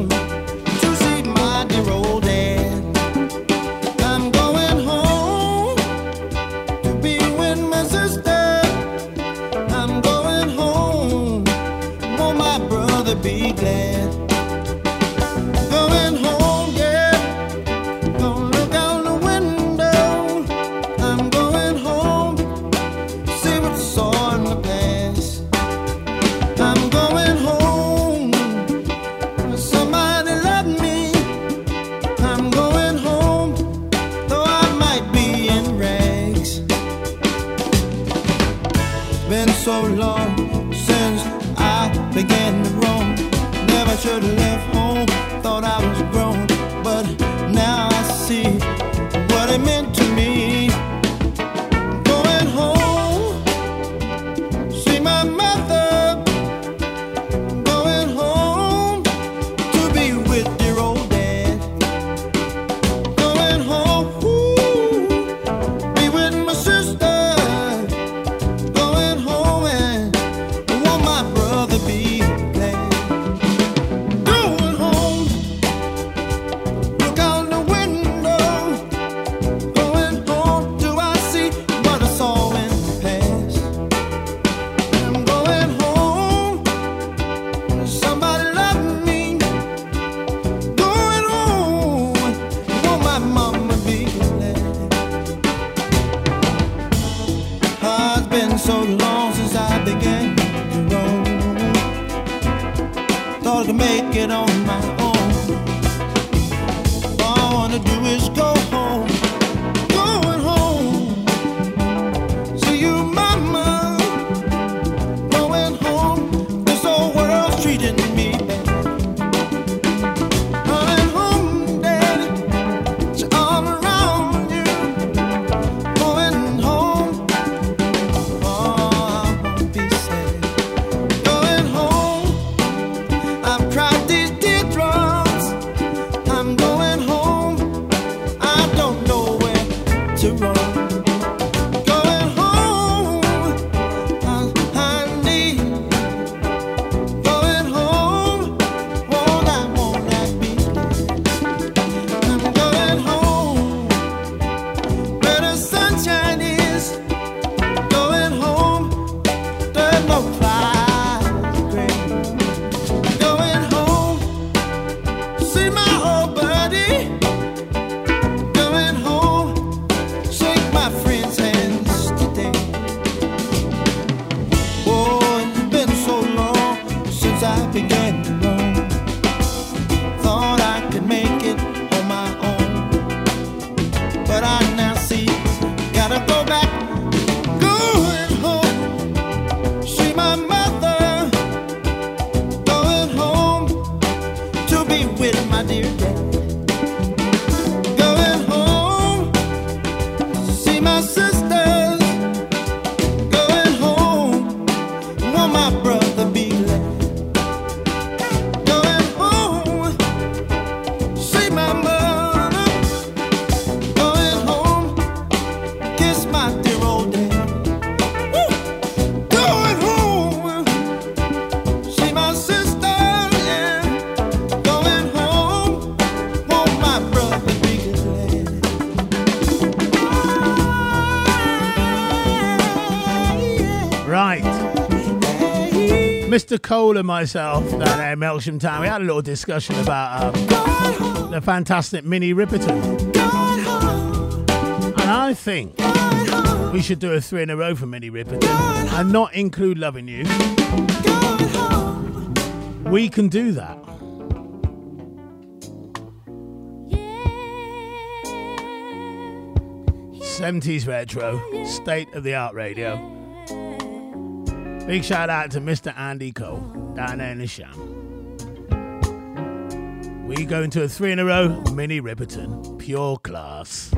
Mr. Cole and myself down there in Melksham Town, we had a little discussion about um, the fantastic Minnie Riperton. And I think we should do a three in a row for Minnie Riperton and not include Loving You. We can do that. Yeah. 70s retro, state of the art radio. Big shout out to Mr. Andy Cole down there in the sham. We go into a three in a row Minnie Riperton. Pure class.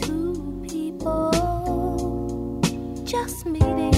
Two people just meeting.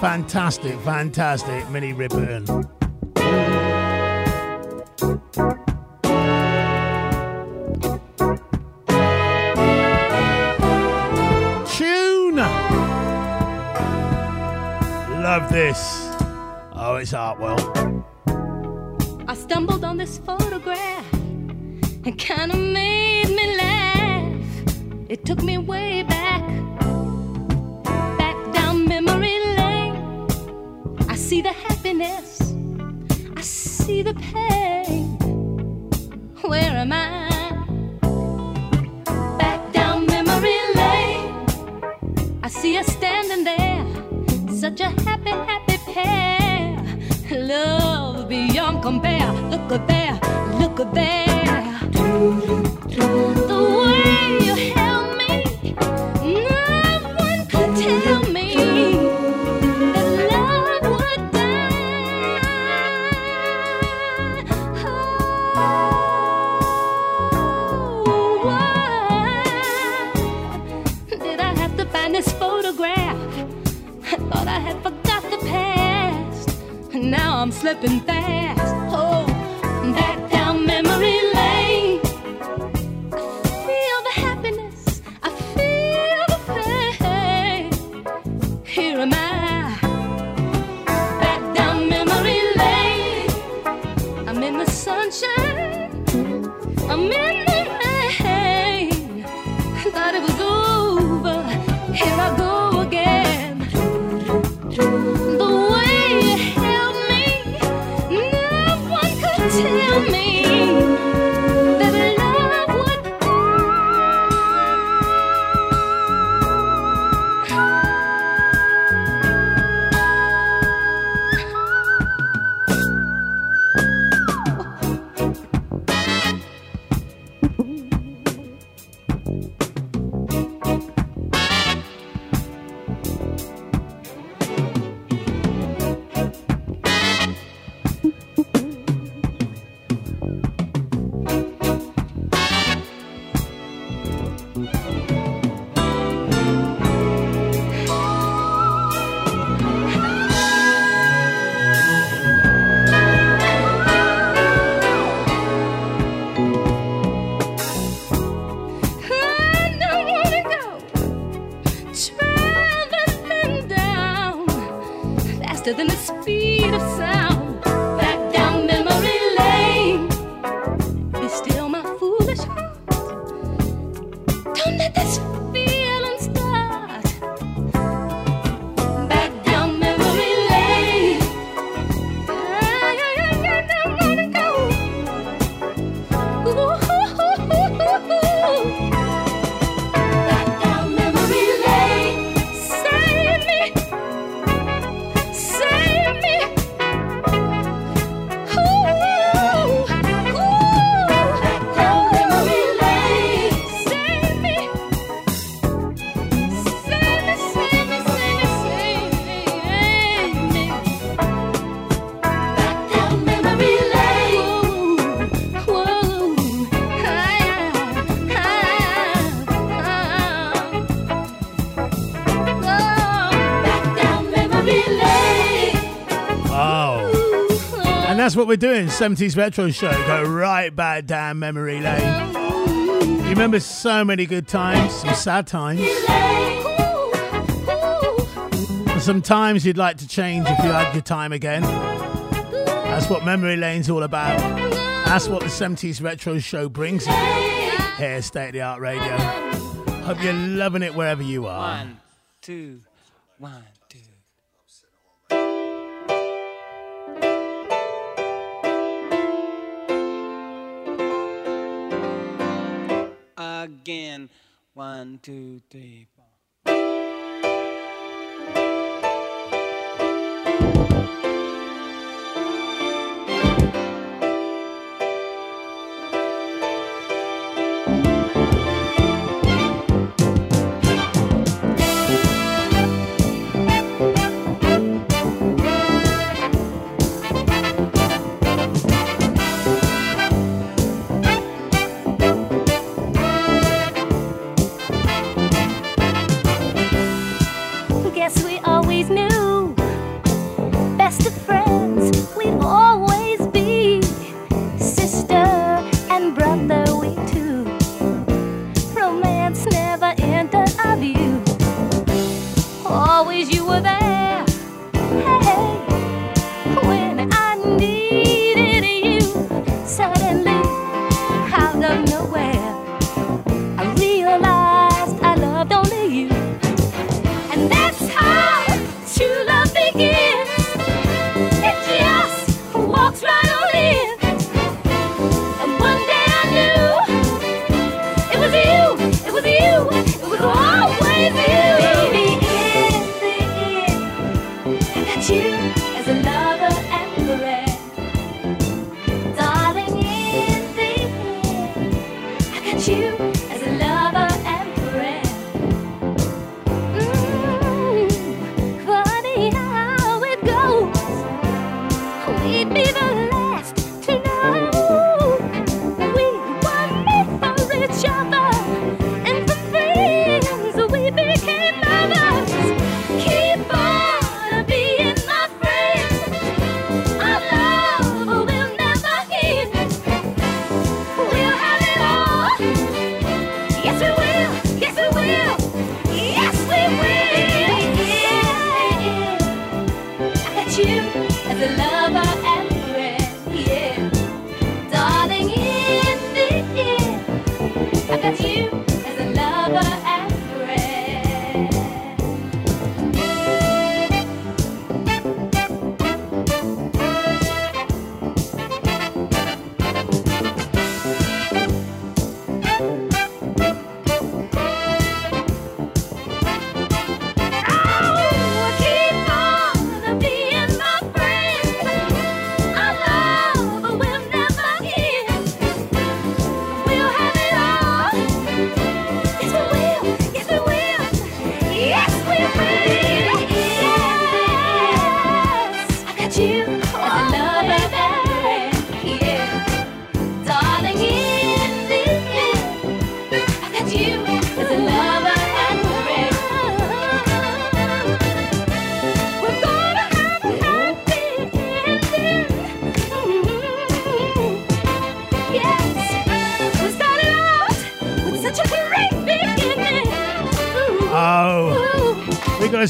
Fantastic, fantastic, Minnie Ribbon. Tune! Love this. Oh, it's Artwell. now I'm slipping fast. Oh, that that's what we're doing. 70s Retro Show. Go right back down memory lane. You remember so many good times, some sad times. Some times you'd like to change if you had your time again. That's what memory lane's all about. That's what the 70s Retro Show brings you here, state of the art radio. Hope you're loving it wherever you are. One. deep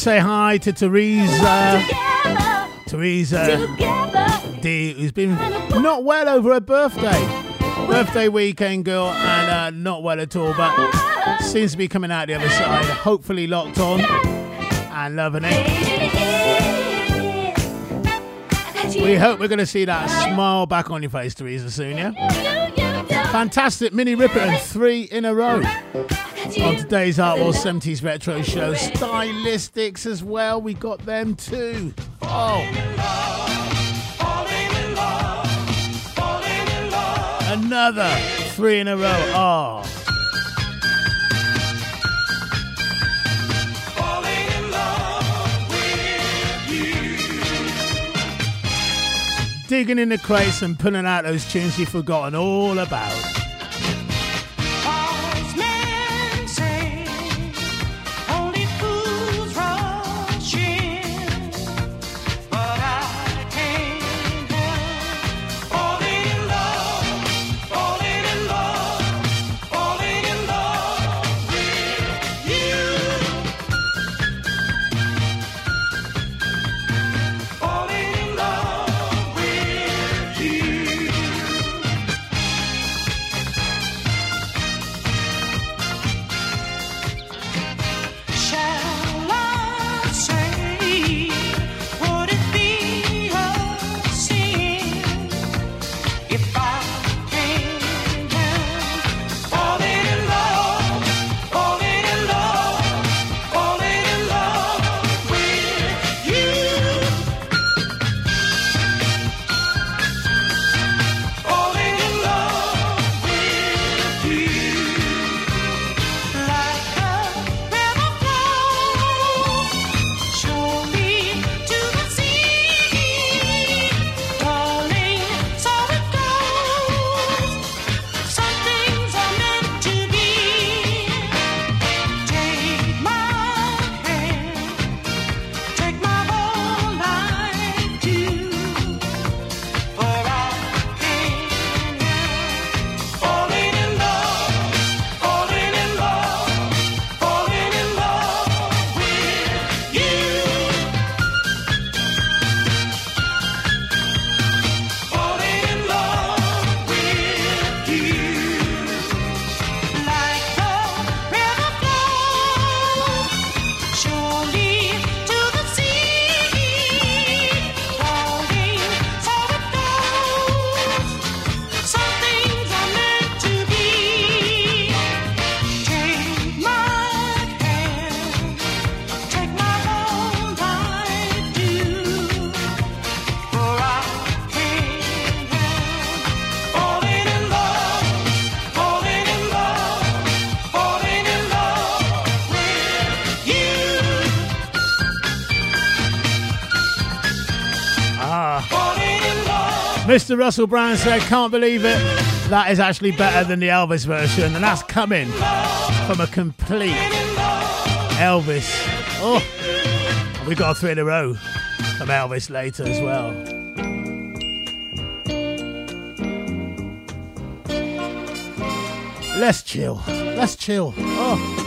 say hi to Teresa. Teresa D, who's been not well over her birthday. Birthday weekend girl, and uh, not well at all, but seems to be coming out the other side, hopefully locked on and loving it. We hope we're going to see that smile back on your face, Teresa, soon, yeah? Fantastic Minnie Riperton three in a row. On today's Art World 70s Retro Show, stylistics as well, we got them too. Oh. Another three in a row. Oh. digging in the crates and pulling out those tunes you've forgotten all about. Mr. Russell Brown said, Can't believe it. That is actually better than the Elvis version, and that's coming from a complete Elvis. Oh, we got three in a row from Elvis later as well. Let's chill. Let's chill. Oh.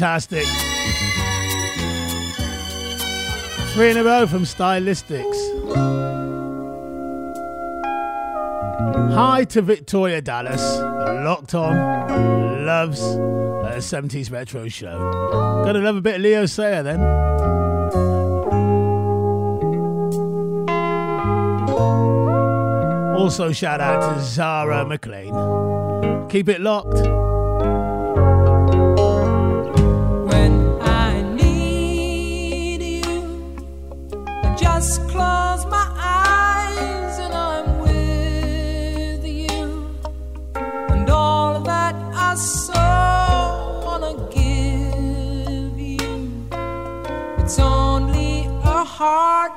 fantastic. Three in a row from Stylistics. Hi to Victoria Dallas, locked on, loves a 70s retro show. Gonna love a bit of Leo Sayer then. Also, shout out to Zara McLean. Keep it locked. just close my eyes and I'm with you. And all that I so wanna give you, it's only a heart.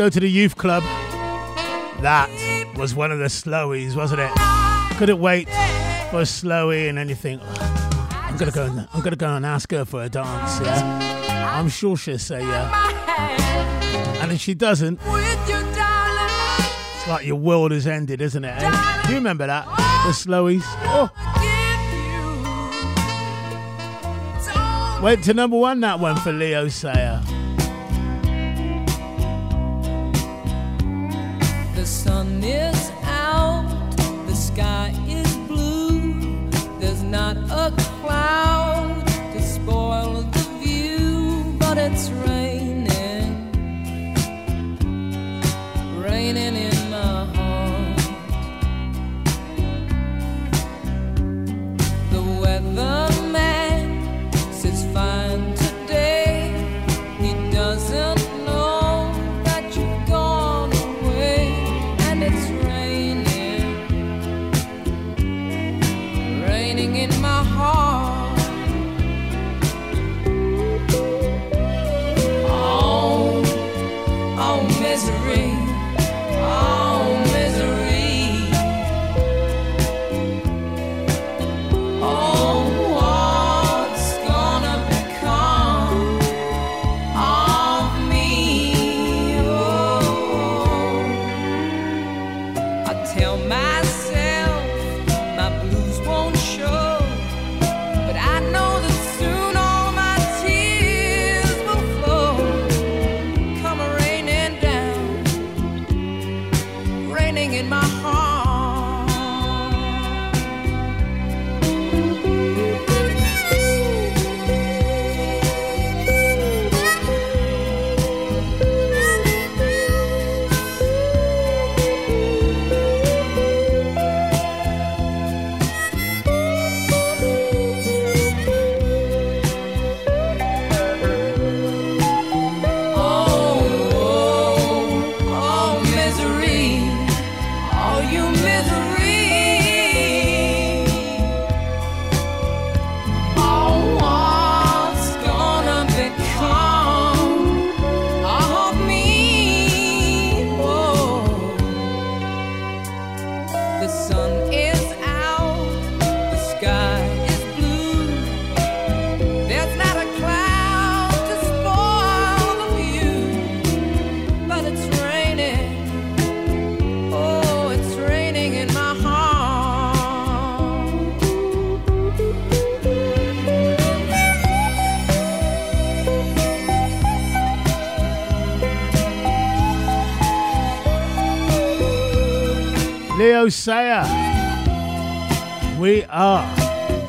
go to the youth club. That was one of the slowies, wasn't it? Couldn't wait for a slowie and anything. Oh, I'm gonna go. And, I'm gonna go and ask her for a dance. Yeah? I'm sure she'll say yeah. And if she doesn't, it's like your world has ended, isn't it? Eh? Do you remember that? The slowies. Oh. Went to number one that one for Leo Sayer.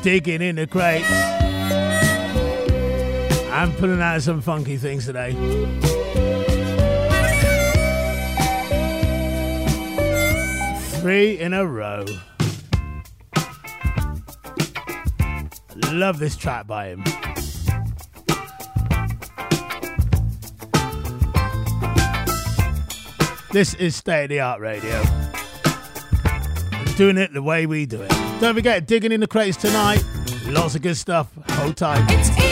digging in the crates. I'm pulling out some funky things today. Three in a row. Love this track by him. This is state of the art radio. Doing it the way we do it. Don't forget, digging in the crates tonight. Lots of good stuff. Hold tight.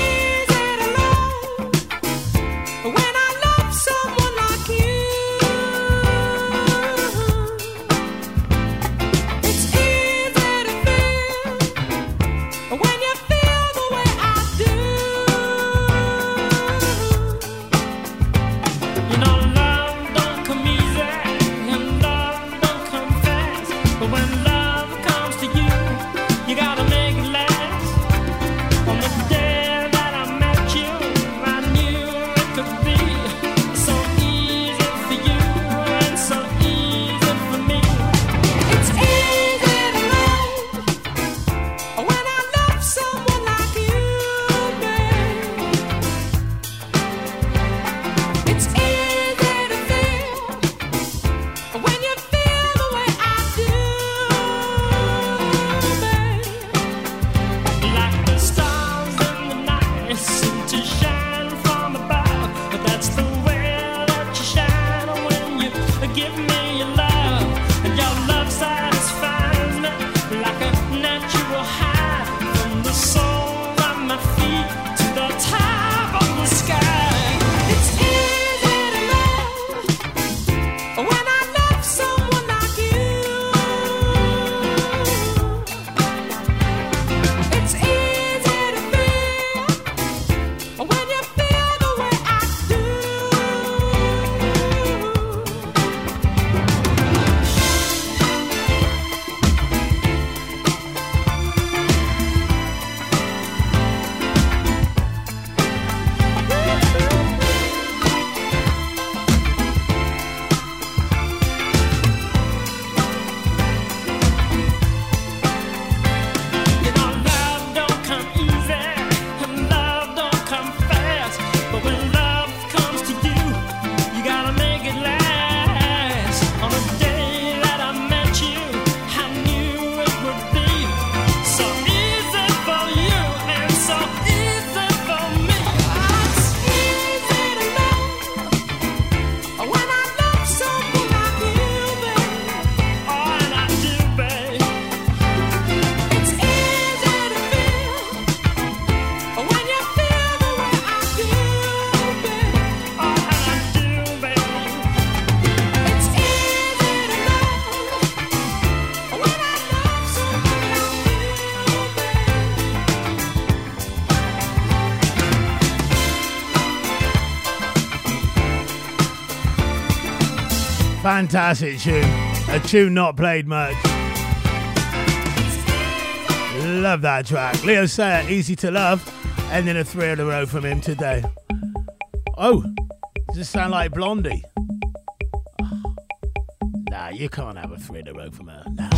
Fantastic tune. A tune not played much. Love that track. Leo Sayer, Easy to Love. Ending a three in a row from him today. Oh, does this sound like Blondie? Nah, you can't have a three in a row from her. Nah.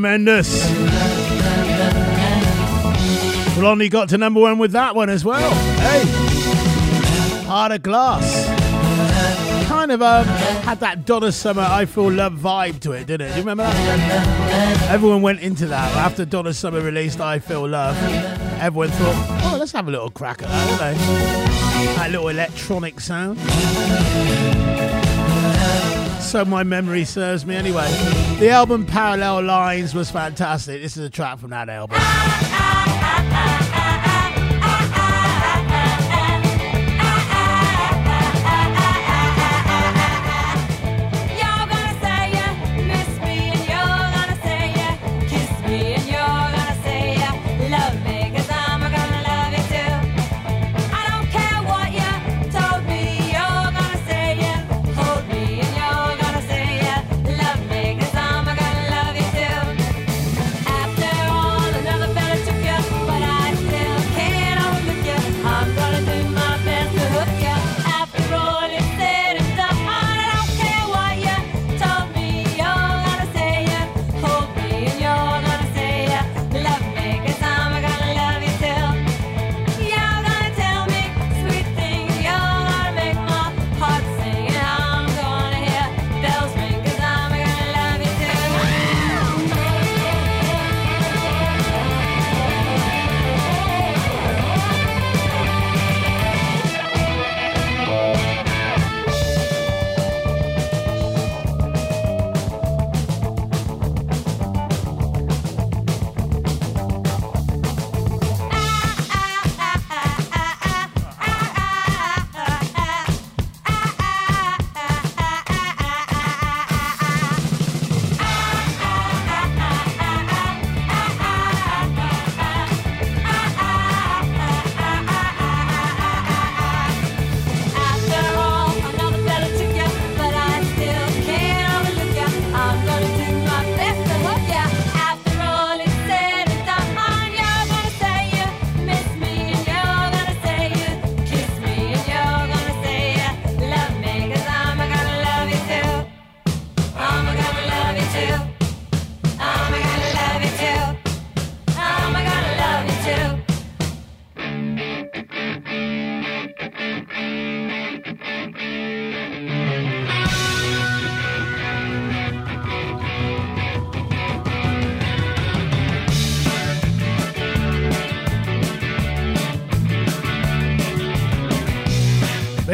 Tremendous. Blondie got to number one with that one as well. Hey, Heart of Glass. Kind of um, had that Donna Summer I Feel Love vibe to it, didn't it? Do you remember that? Everyone went into that after Donna Summer released I Feel Love. Everyone thought, oh, let's have a little crack at that? That little electronic sound. So my memory serves me anyway. The album Parallel Lines was fantastic. This is a track from that album.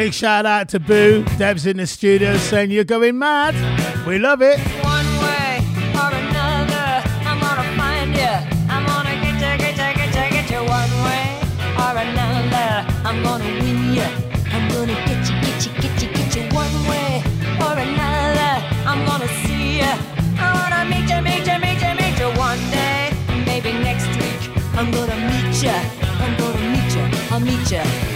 Big shout out to Boo. Deb's in the studio saying you're going mad. We love it. One way or another, I'm gonna find you. I'm gonna get you, get you, get you, get you. One way or another, I'm gonna win you. I'm gonna get you, get you, get you, get you. One way or another, I'm gonna see you. I wanna meet you, meet you, meet you, meet you. One day, maybe next week, I'm gonna meet you. I'm gonna meet you. I'll meet you.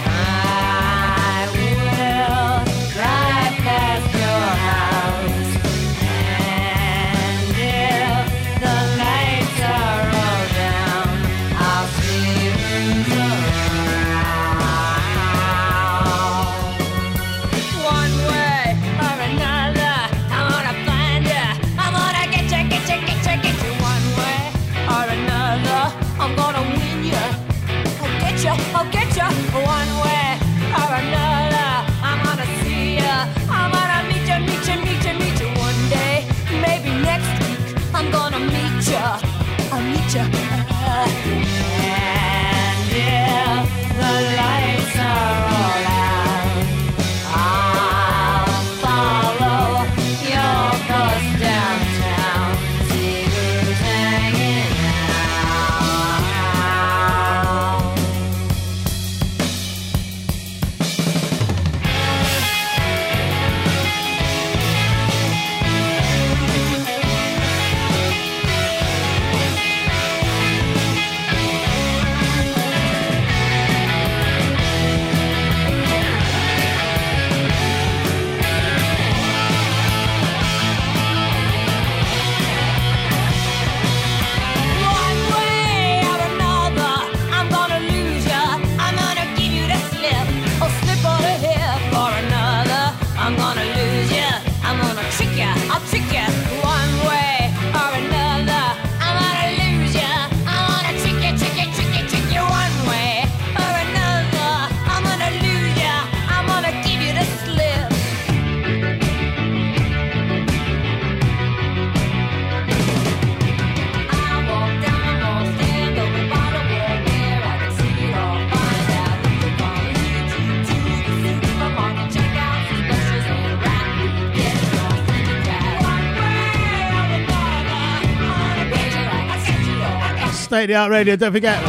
The Art Radio. Don't forget,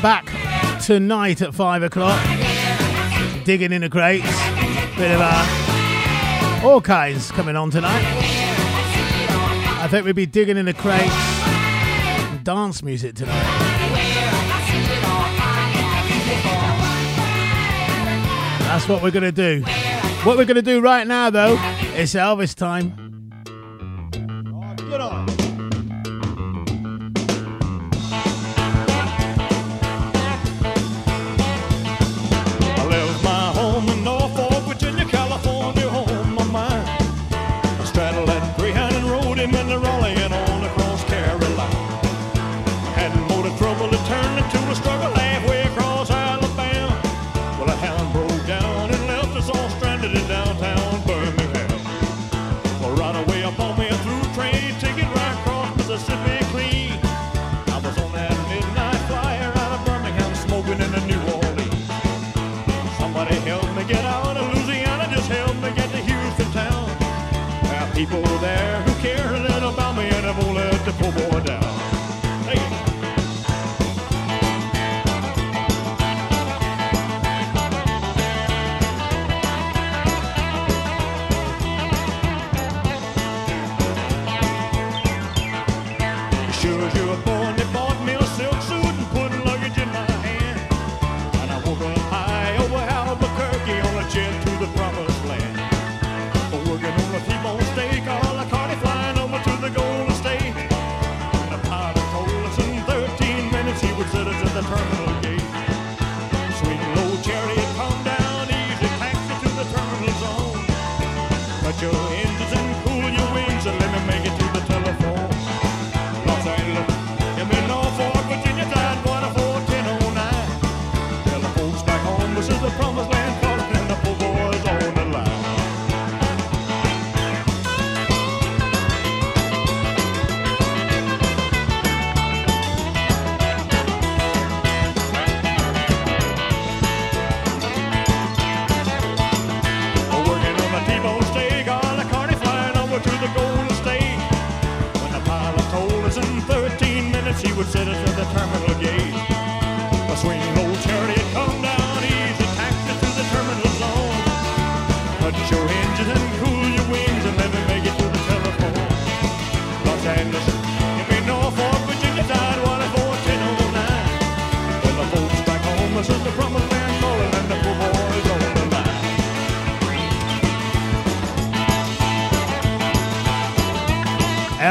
back tonight at five o'clock. Digging in the crates. Bit of uh, all kinds coming on tonight. I think we'll be digging in the crates. Dance music tonight. That's what we're going to do. What we're going to do right now, though, is Elvis time.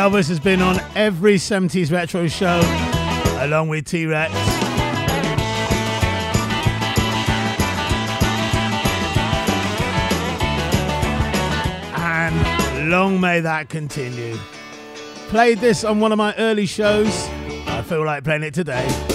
Elvis has been on every 70s retro show, along with T Rex. And long may that continue. Played this on one of my early shows. I feel like playing it today.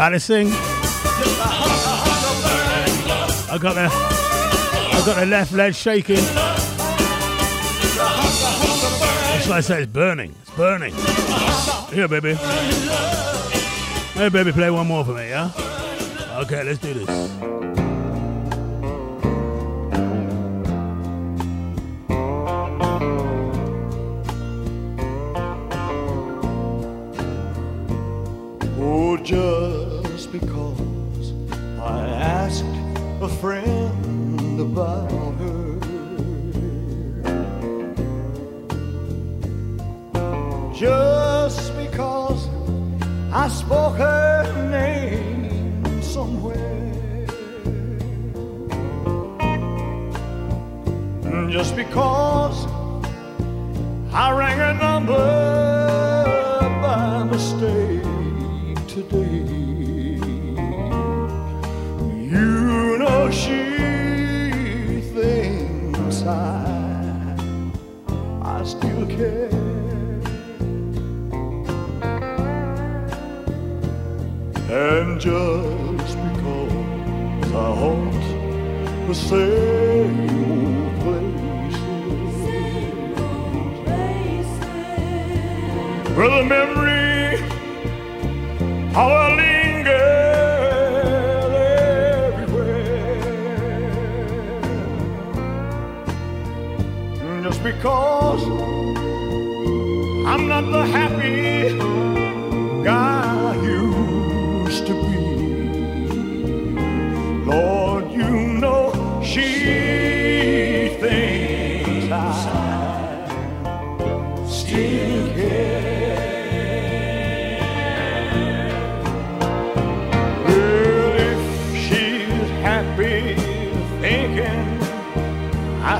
About love. I got the I got the left leg shaking. That's why I say it's burning. It's burning. Here, baby. Hey, baby, play one more for me, yeah? Okay, let's do this.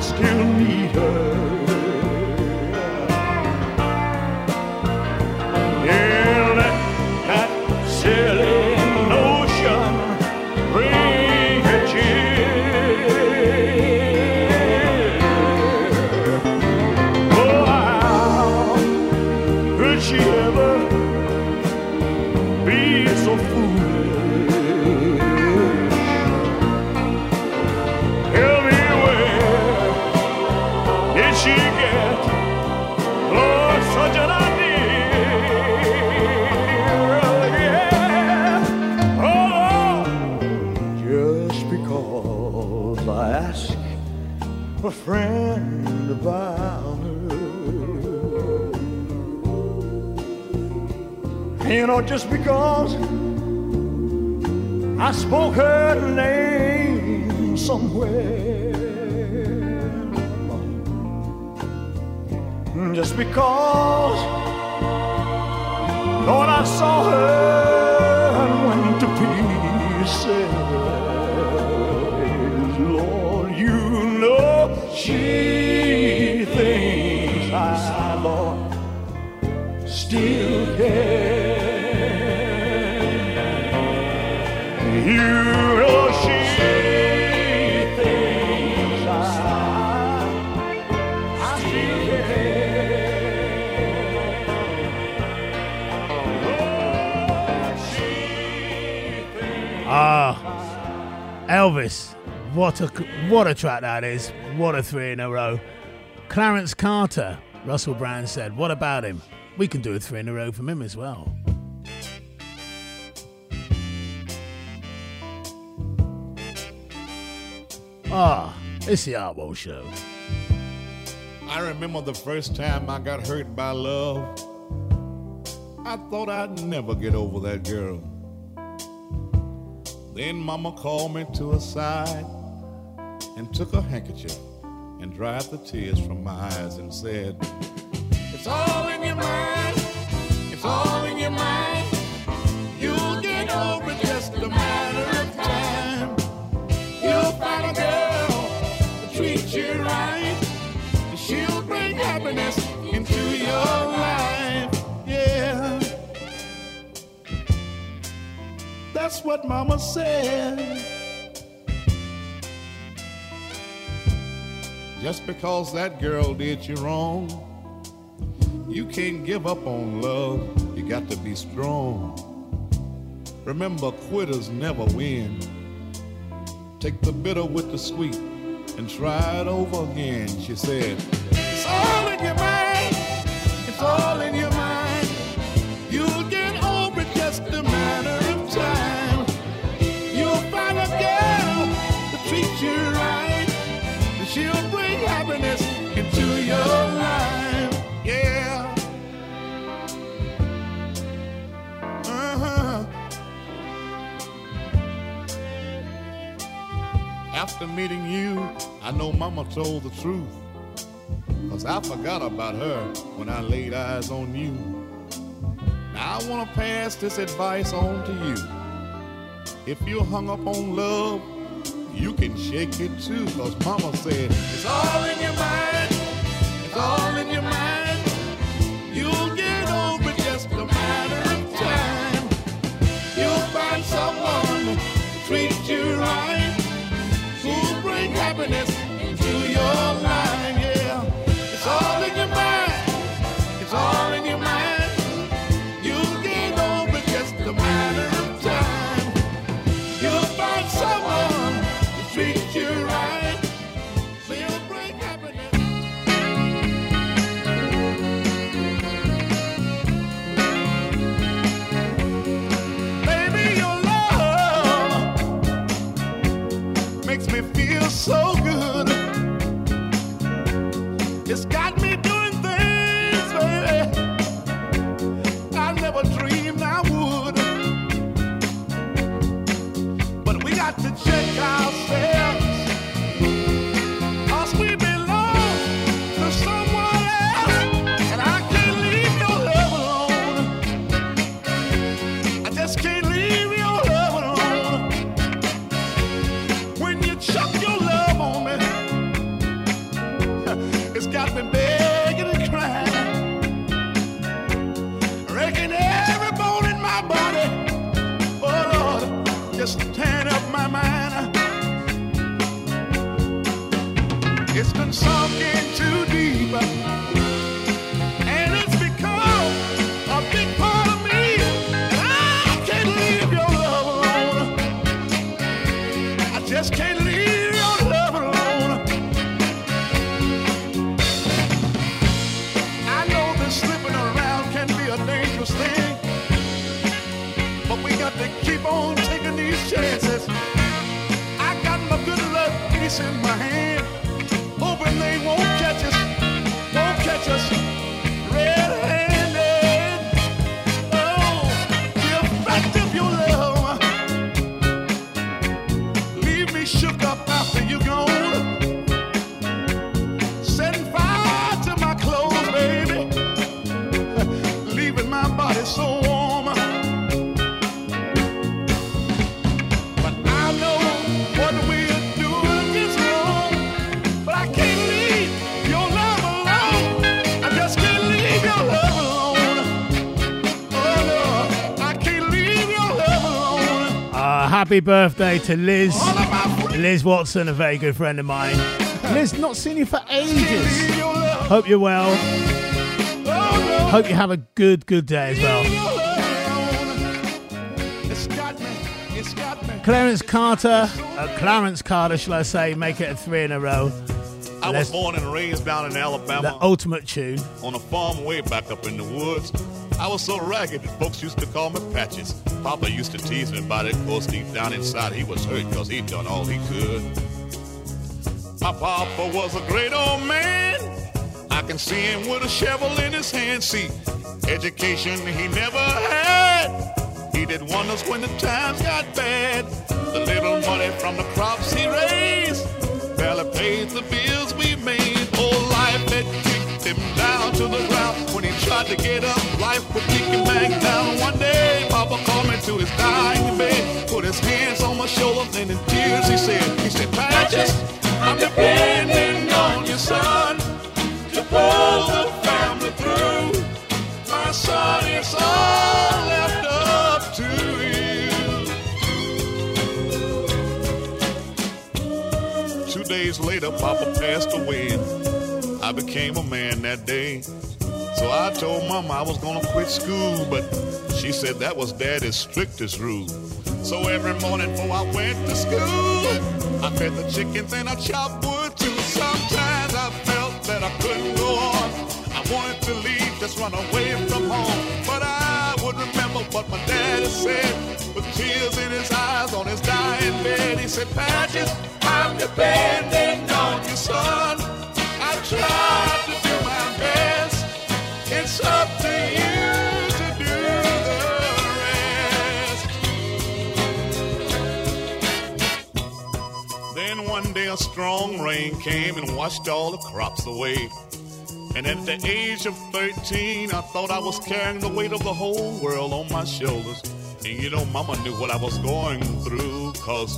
I still just because I spoke her name somewhere. Just because, Lord, I saw her and went to pieces. Elvis. What a what a track that is. What a three in a row. Clarence Carter. Russell Brand said, "What about him? We can do a three in a row from him as well." Ah, it's the Artwell Show. I remember the first time I got hurt by love. I thought I'd never get over that girl. Then Mama called me to her side and took a handkerchief and dried the tears from my eyes and said, It's all in your mind. It's all in your mind. That's what Mama said. Just because that girl did you wrong, you can't give up on love. You got to be strong. Remember, quitters never win. Take the bitter with the sweet and try it over again. She said, It's all in your mind. It's all in your After meeting you, I know Mama told the truth. Cause I forgot about her when I laid eyes on you. Now I wanna pass this advice on to you. If you're hung up on love, you can shake it too. Cause Mama said, it's all in your mind. It's all in your piece in my happy birthday to Liz. Liz Watson, a very good friend of mine. Liz, not seen you for ages. Hope you're well. Hope you have a good, good day as well. It's got me. It's got me. Clarence Carter, uh, Clarence Carter, shall I say, make it a three in a row. I was born and raised down in Alabama The ultimate tune. on a farm way back up in the woods. I was so ragged that folks used to call me Patches. Papa used to tease me about it. Of course, deep down inside, he was hurt because he'd done all he could. My papa was a great old man. I can see him with a shovel in his hand. See, education he never had. He did wonders when the times got bad. The little money from the crops he raised barely paid the bills we made. Oh, life had kicked him down to the tried to get up, life would kick him back down. One day, Papa called me to his dying bed, put his hands on my shoulder, and in tears he said, he said, Patches, I'm depending on you, son, to pull the family through. My son, it's all left up to you. Two days later, Papa passed away. I became a man that day. So I told mama I was gonna quit school, but she said that was daddy's strictest rule. So every morning before I went to school, I fed the chickens and I chopped wood too. Sometimes I felt that I couldn't go on. I wanted to leave, just run away from home. But I would remember what my daddy said. With tears in his eyes on his dying bed, he said, Patches, I'm depending on you, son. I tried a strong rain came and washed all the crops away. And at the age of 13, I thought I was carrying the weight of the whole world on my shoulders. And you know, mama knew what I was going through, cause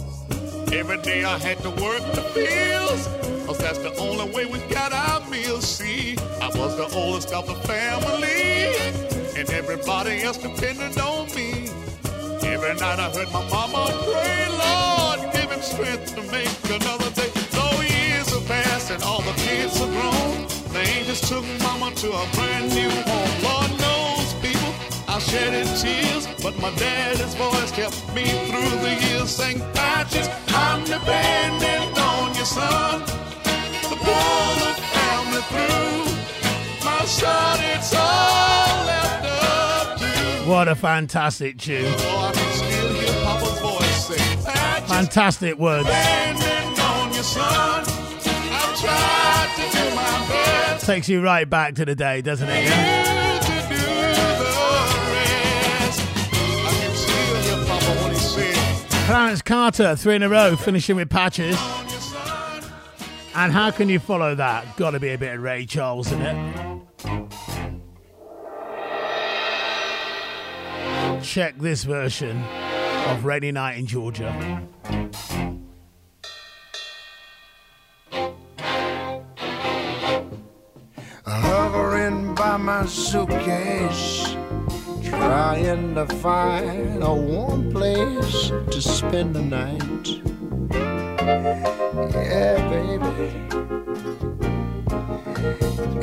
every day I had to work the fields. Cause that's the only way we got our meals. See, I was the oldest of the family, and everybody else depended on me. Every night I heard my mama pray, Lord, give him strength to make another day. Though years have passed and all the kids are grown, they just took mama to a brand new home. Lord knows, people, I shedded tears, but my daddy's voice kept me through the years. Saying, Patches, I'm dependent on your son to pull the family through. My son, it's all left up to What a fantastic tune. Oh, I can still hear Papa's voice say, Fantastic words. dependent on your son. I've tried to do my best. Takes you right back to the day, doesn't it? Yeah? Clarence Carter, three in a row, finishing with patches. And how can you follow that? Got to be a bit of Ray Charles in it. Check this version of Rainy Night in Georgia. hovering by my suitcase, trying to find a warm place to spend the night. Yeah, baby.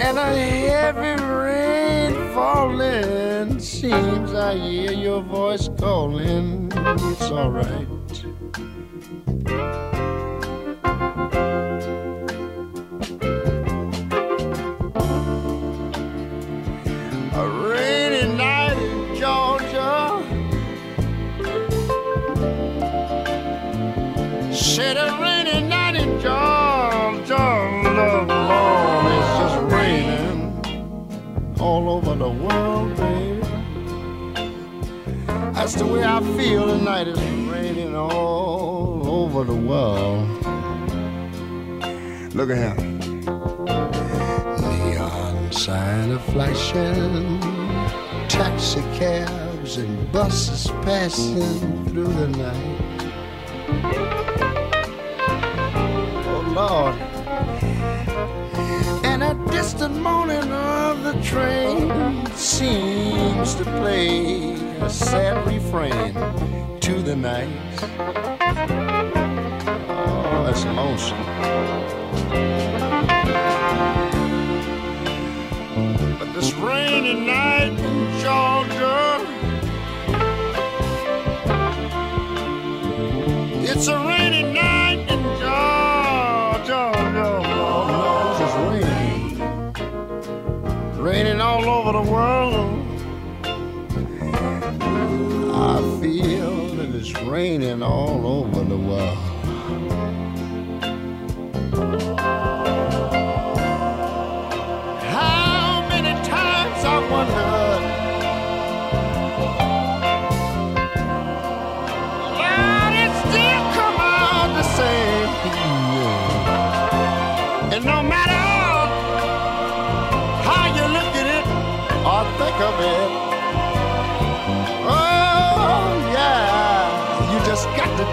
And a heavy rain falling. Seems I hear your voice calling. It's alright. Said a rainy night in Georgia. Love, Lord, it's just raining all over the world, baby. That's the way I feel tonight. It's raining all over the world. Look at him neon sign are flashing, taxi cabs and buses passing through the night. Distant moaning of the train seems to play a sad refrain to the night. Oh, that's lonesome. But this rainy night in Georgia, it's a rainy over the world. I feel that it's raining all over the world.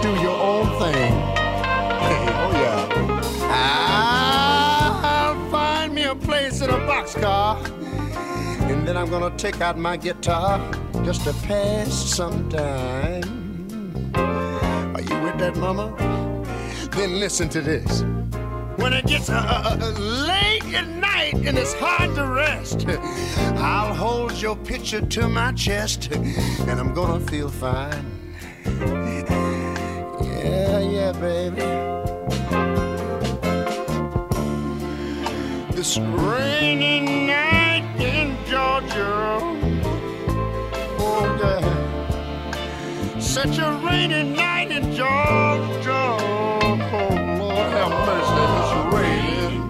Do your own thing. Hey, oh yeah. I'll find me a place in a boxcar, and then I'm gonna take out my guitar just to pass some time. Are you with that, mama? Then listen to this. when it gets uh, uh, uh, late at night and it's hard to rest, I'll hold your picture to my chest and I'm gonna feel fine. Yeah, yeah, baby. This rainy night in Georgia. Oh, yeah. Such a rainy night in Georgia. Oh, Lord have mercy. It's raining.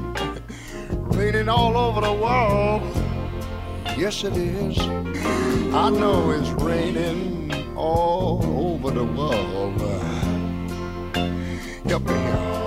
Raining all over the world. Yes, it is. I know it's raining all over the world. Help me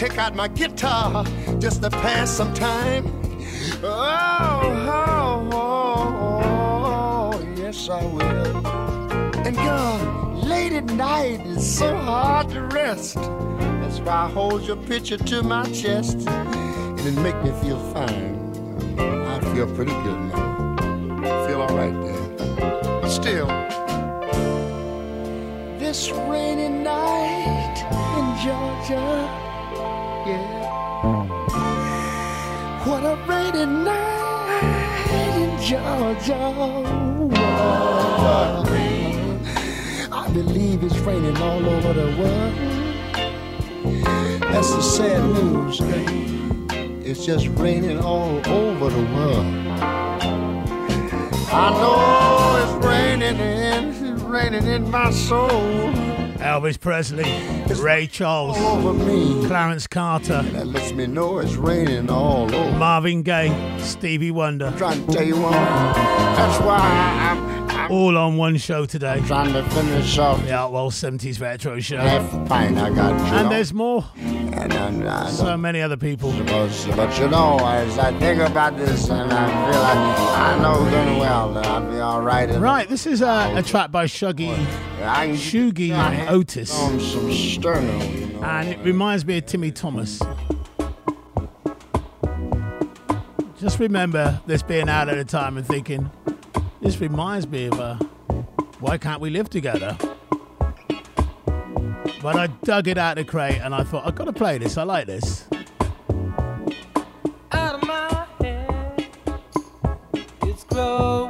take out my guitar just to pass some time. Oh, oh, oh, oh, yes, I will. And girl, late at night is so hard to rest. That's why I hold your picture to my chest. And it make me feel fine. I feel pretty good now. I feel all right there. But still, this rainy night in Georgia. What a rainy night in Georgia. I believe it's raining all over the world. That's the sad news. It's just raining all over the world. I know it's raining in, it's raining in my soul. Elvis Presley, Ray Charles. Clarence Carter, That lets me know it's raining all over. Marvin Gaye, Stevie Wonder. Trying to tell you what, that's why I'm, All on one show today. trying to finish off The Outlaw 70s Retro Show. I got. You And know. there's more. and, I So many other people. But, but you know, as I think about this, and I feel like I know good well that I'll be all right. Right, this is a, a track by Shuggie, Shuggie Otis. on some sterno, you know. And it reminds me of Timmy Thomas. Just remember this being out at the time and thinking, this reminds me of uh, why can't we live together? But I dug it out of the crate and I thought, I've got to play this. I like this. out of my head. It's glowing.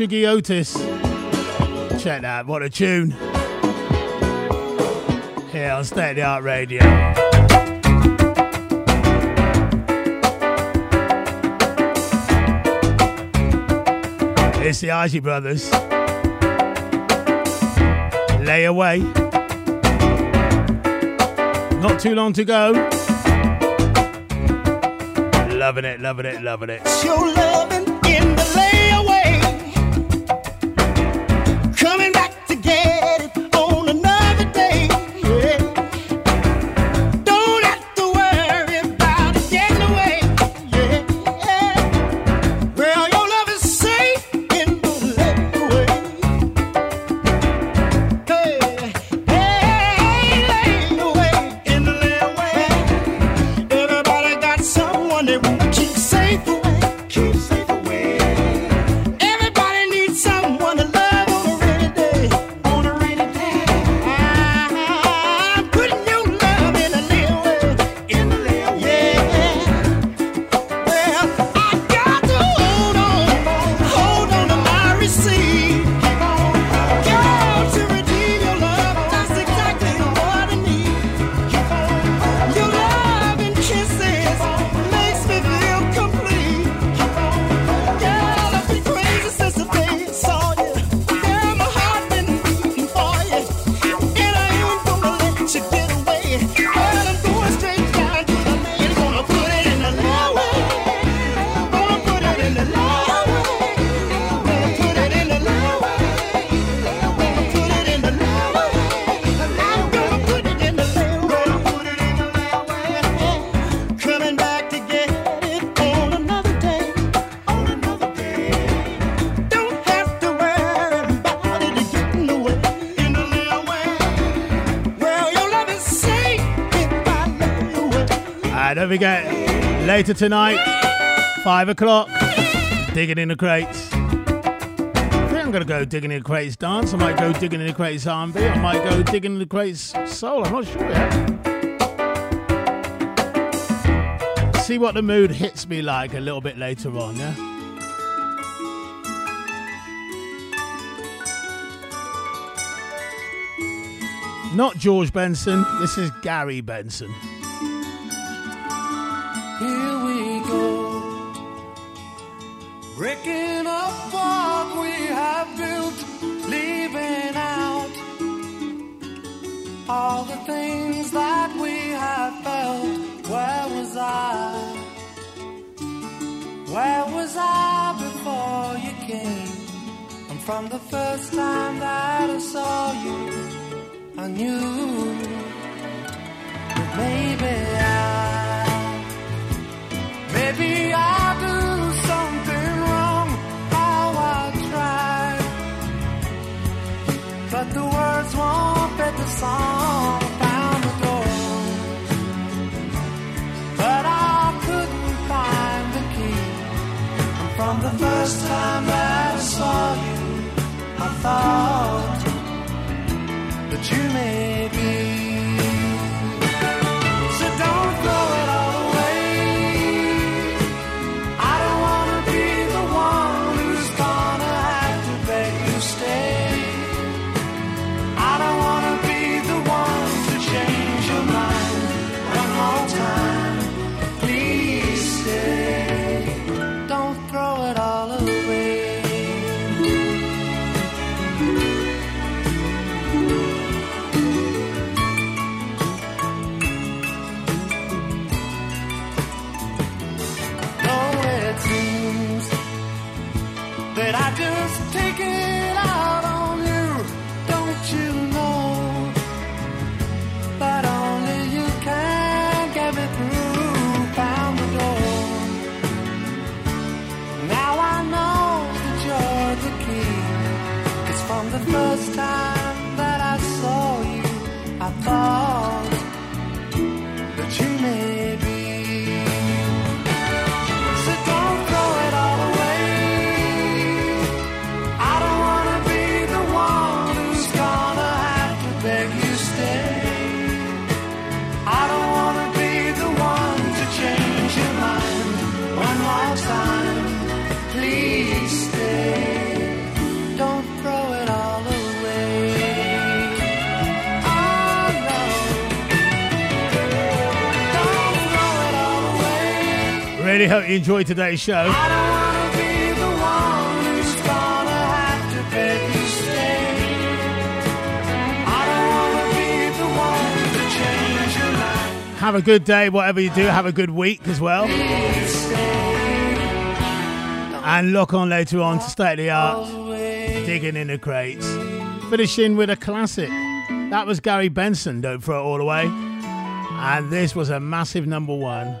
Shuggie Otis. Check that, what a tune. Here on State of the Art Radio. It's the Isley Brothers. Lay away. Not too long to go. Loving it, loving it, loving it. It's your loving in the layaway. we get Later tonight, five o'clock, digging in the crates. I think I'm gonna go digging in the crates dance. I might go digging in the crates R&B. I might go digging in the crates soul. I'm not sure yet. See what the mood hits me like a little bit later on. Yeah. Not George Benson, this is Gary Benson. from the you made. Hope you enjoyed today's show. be the one who's gonna have to beg you stay. I don't wanna be the one to change your life. Have a good day, whatever you do. Have a good week as well. And lock on later on to State of the Art, digging in the crates. Finishing with a classic. That was Gary Benson, Don't Throw It All Away. And this was a massive number one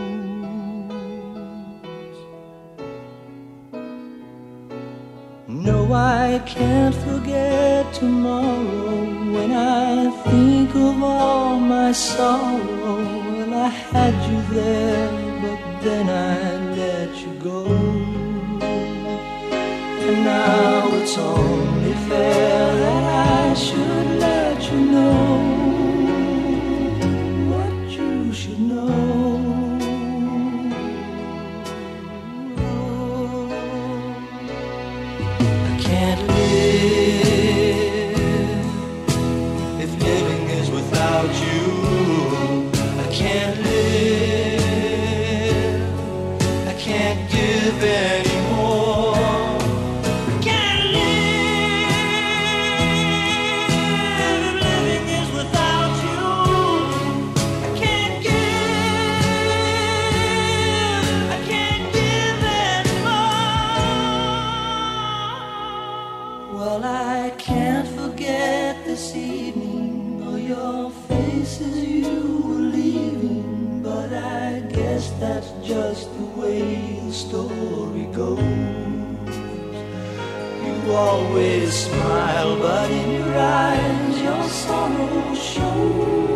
I can't forget tomorrow when I think of all my sorrow. Well, I had you there, but then I let you go. And now it's only fair that I should let you know You always smile, but in your eyes your sorrow shows.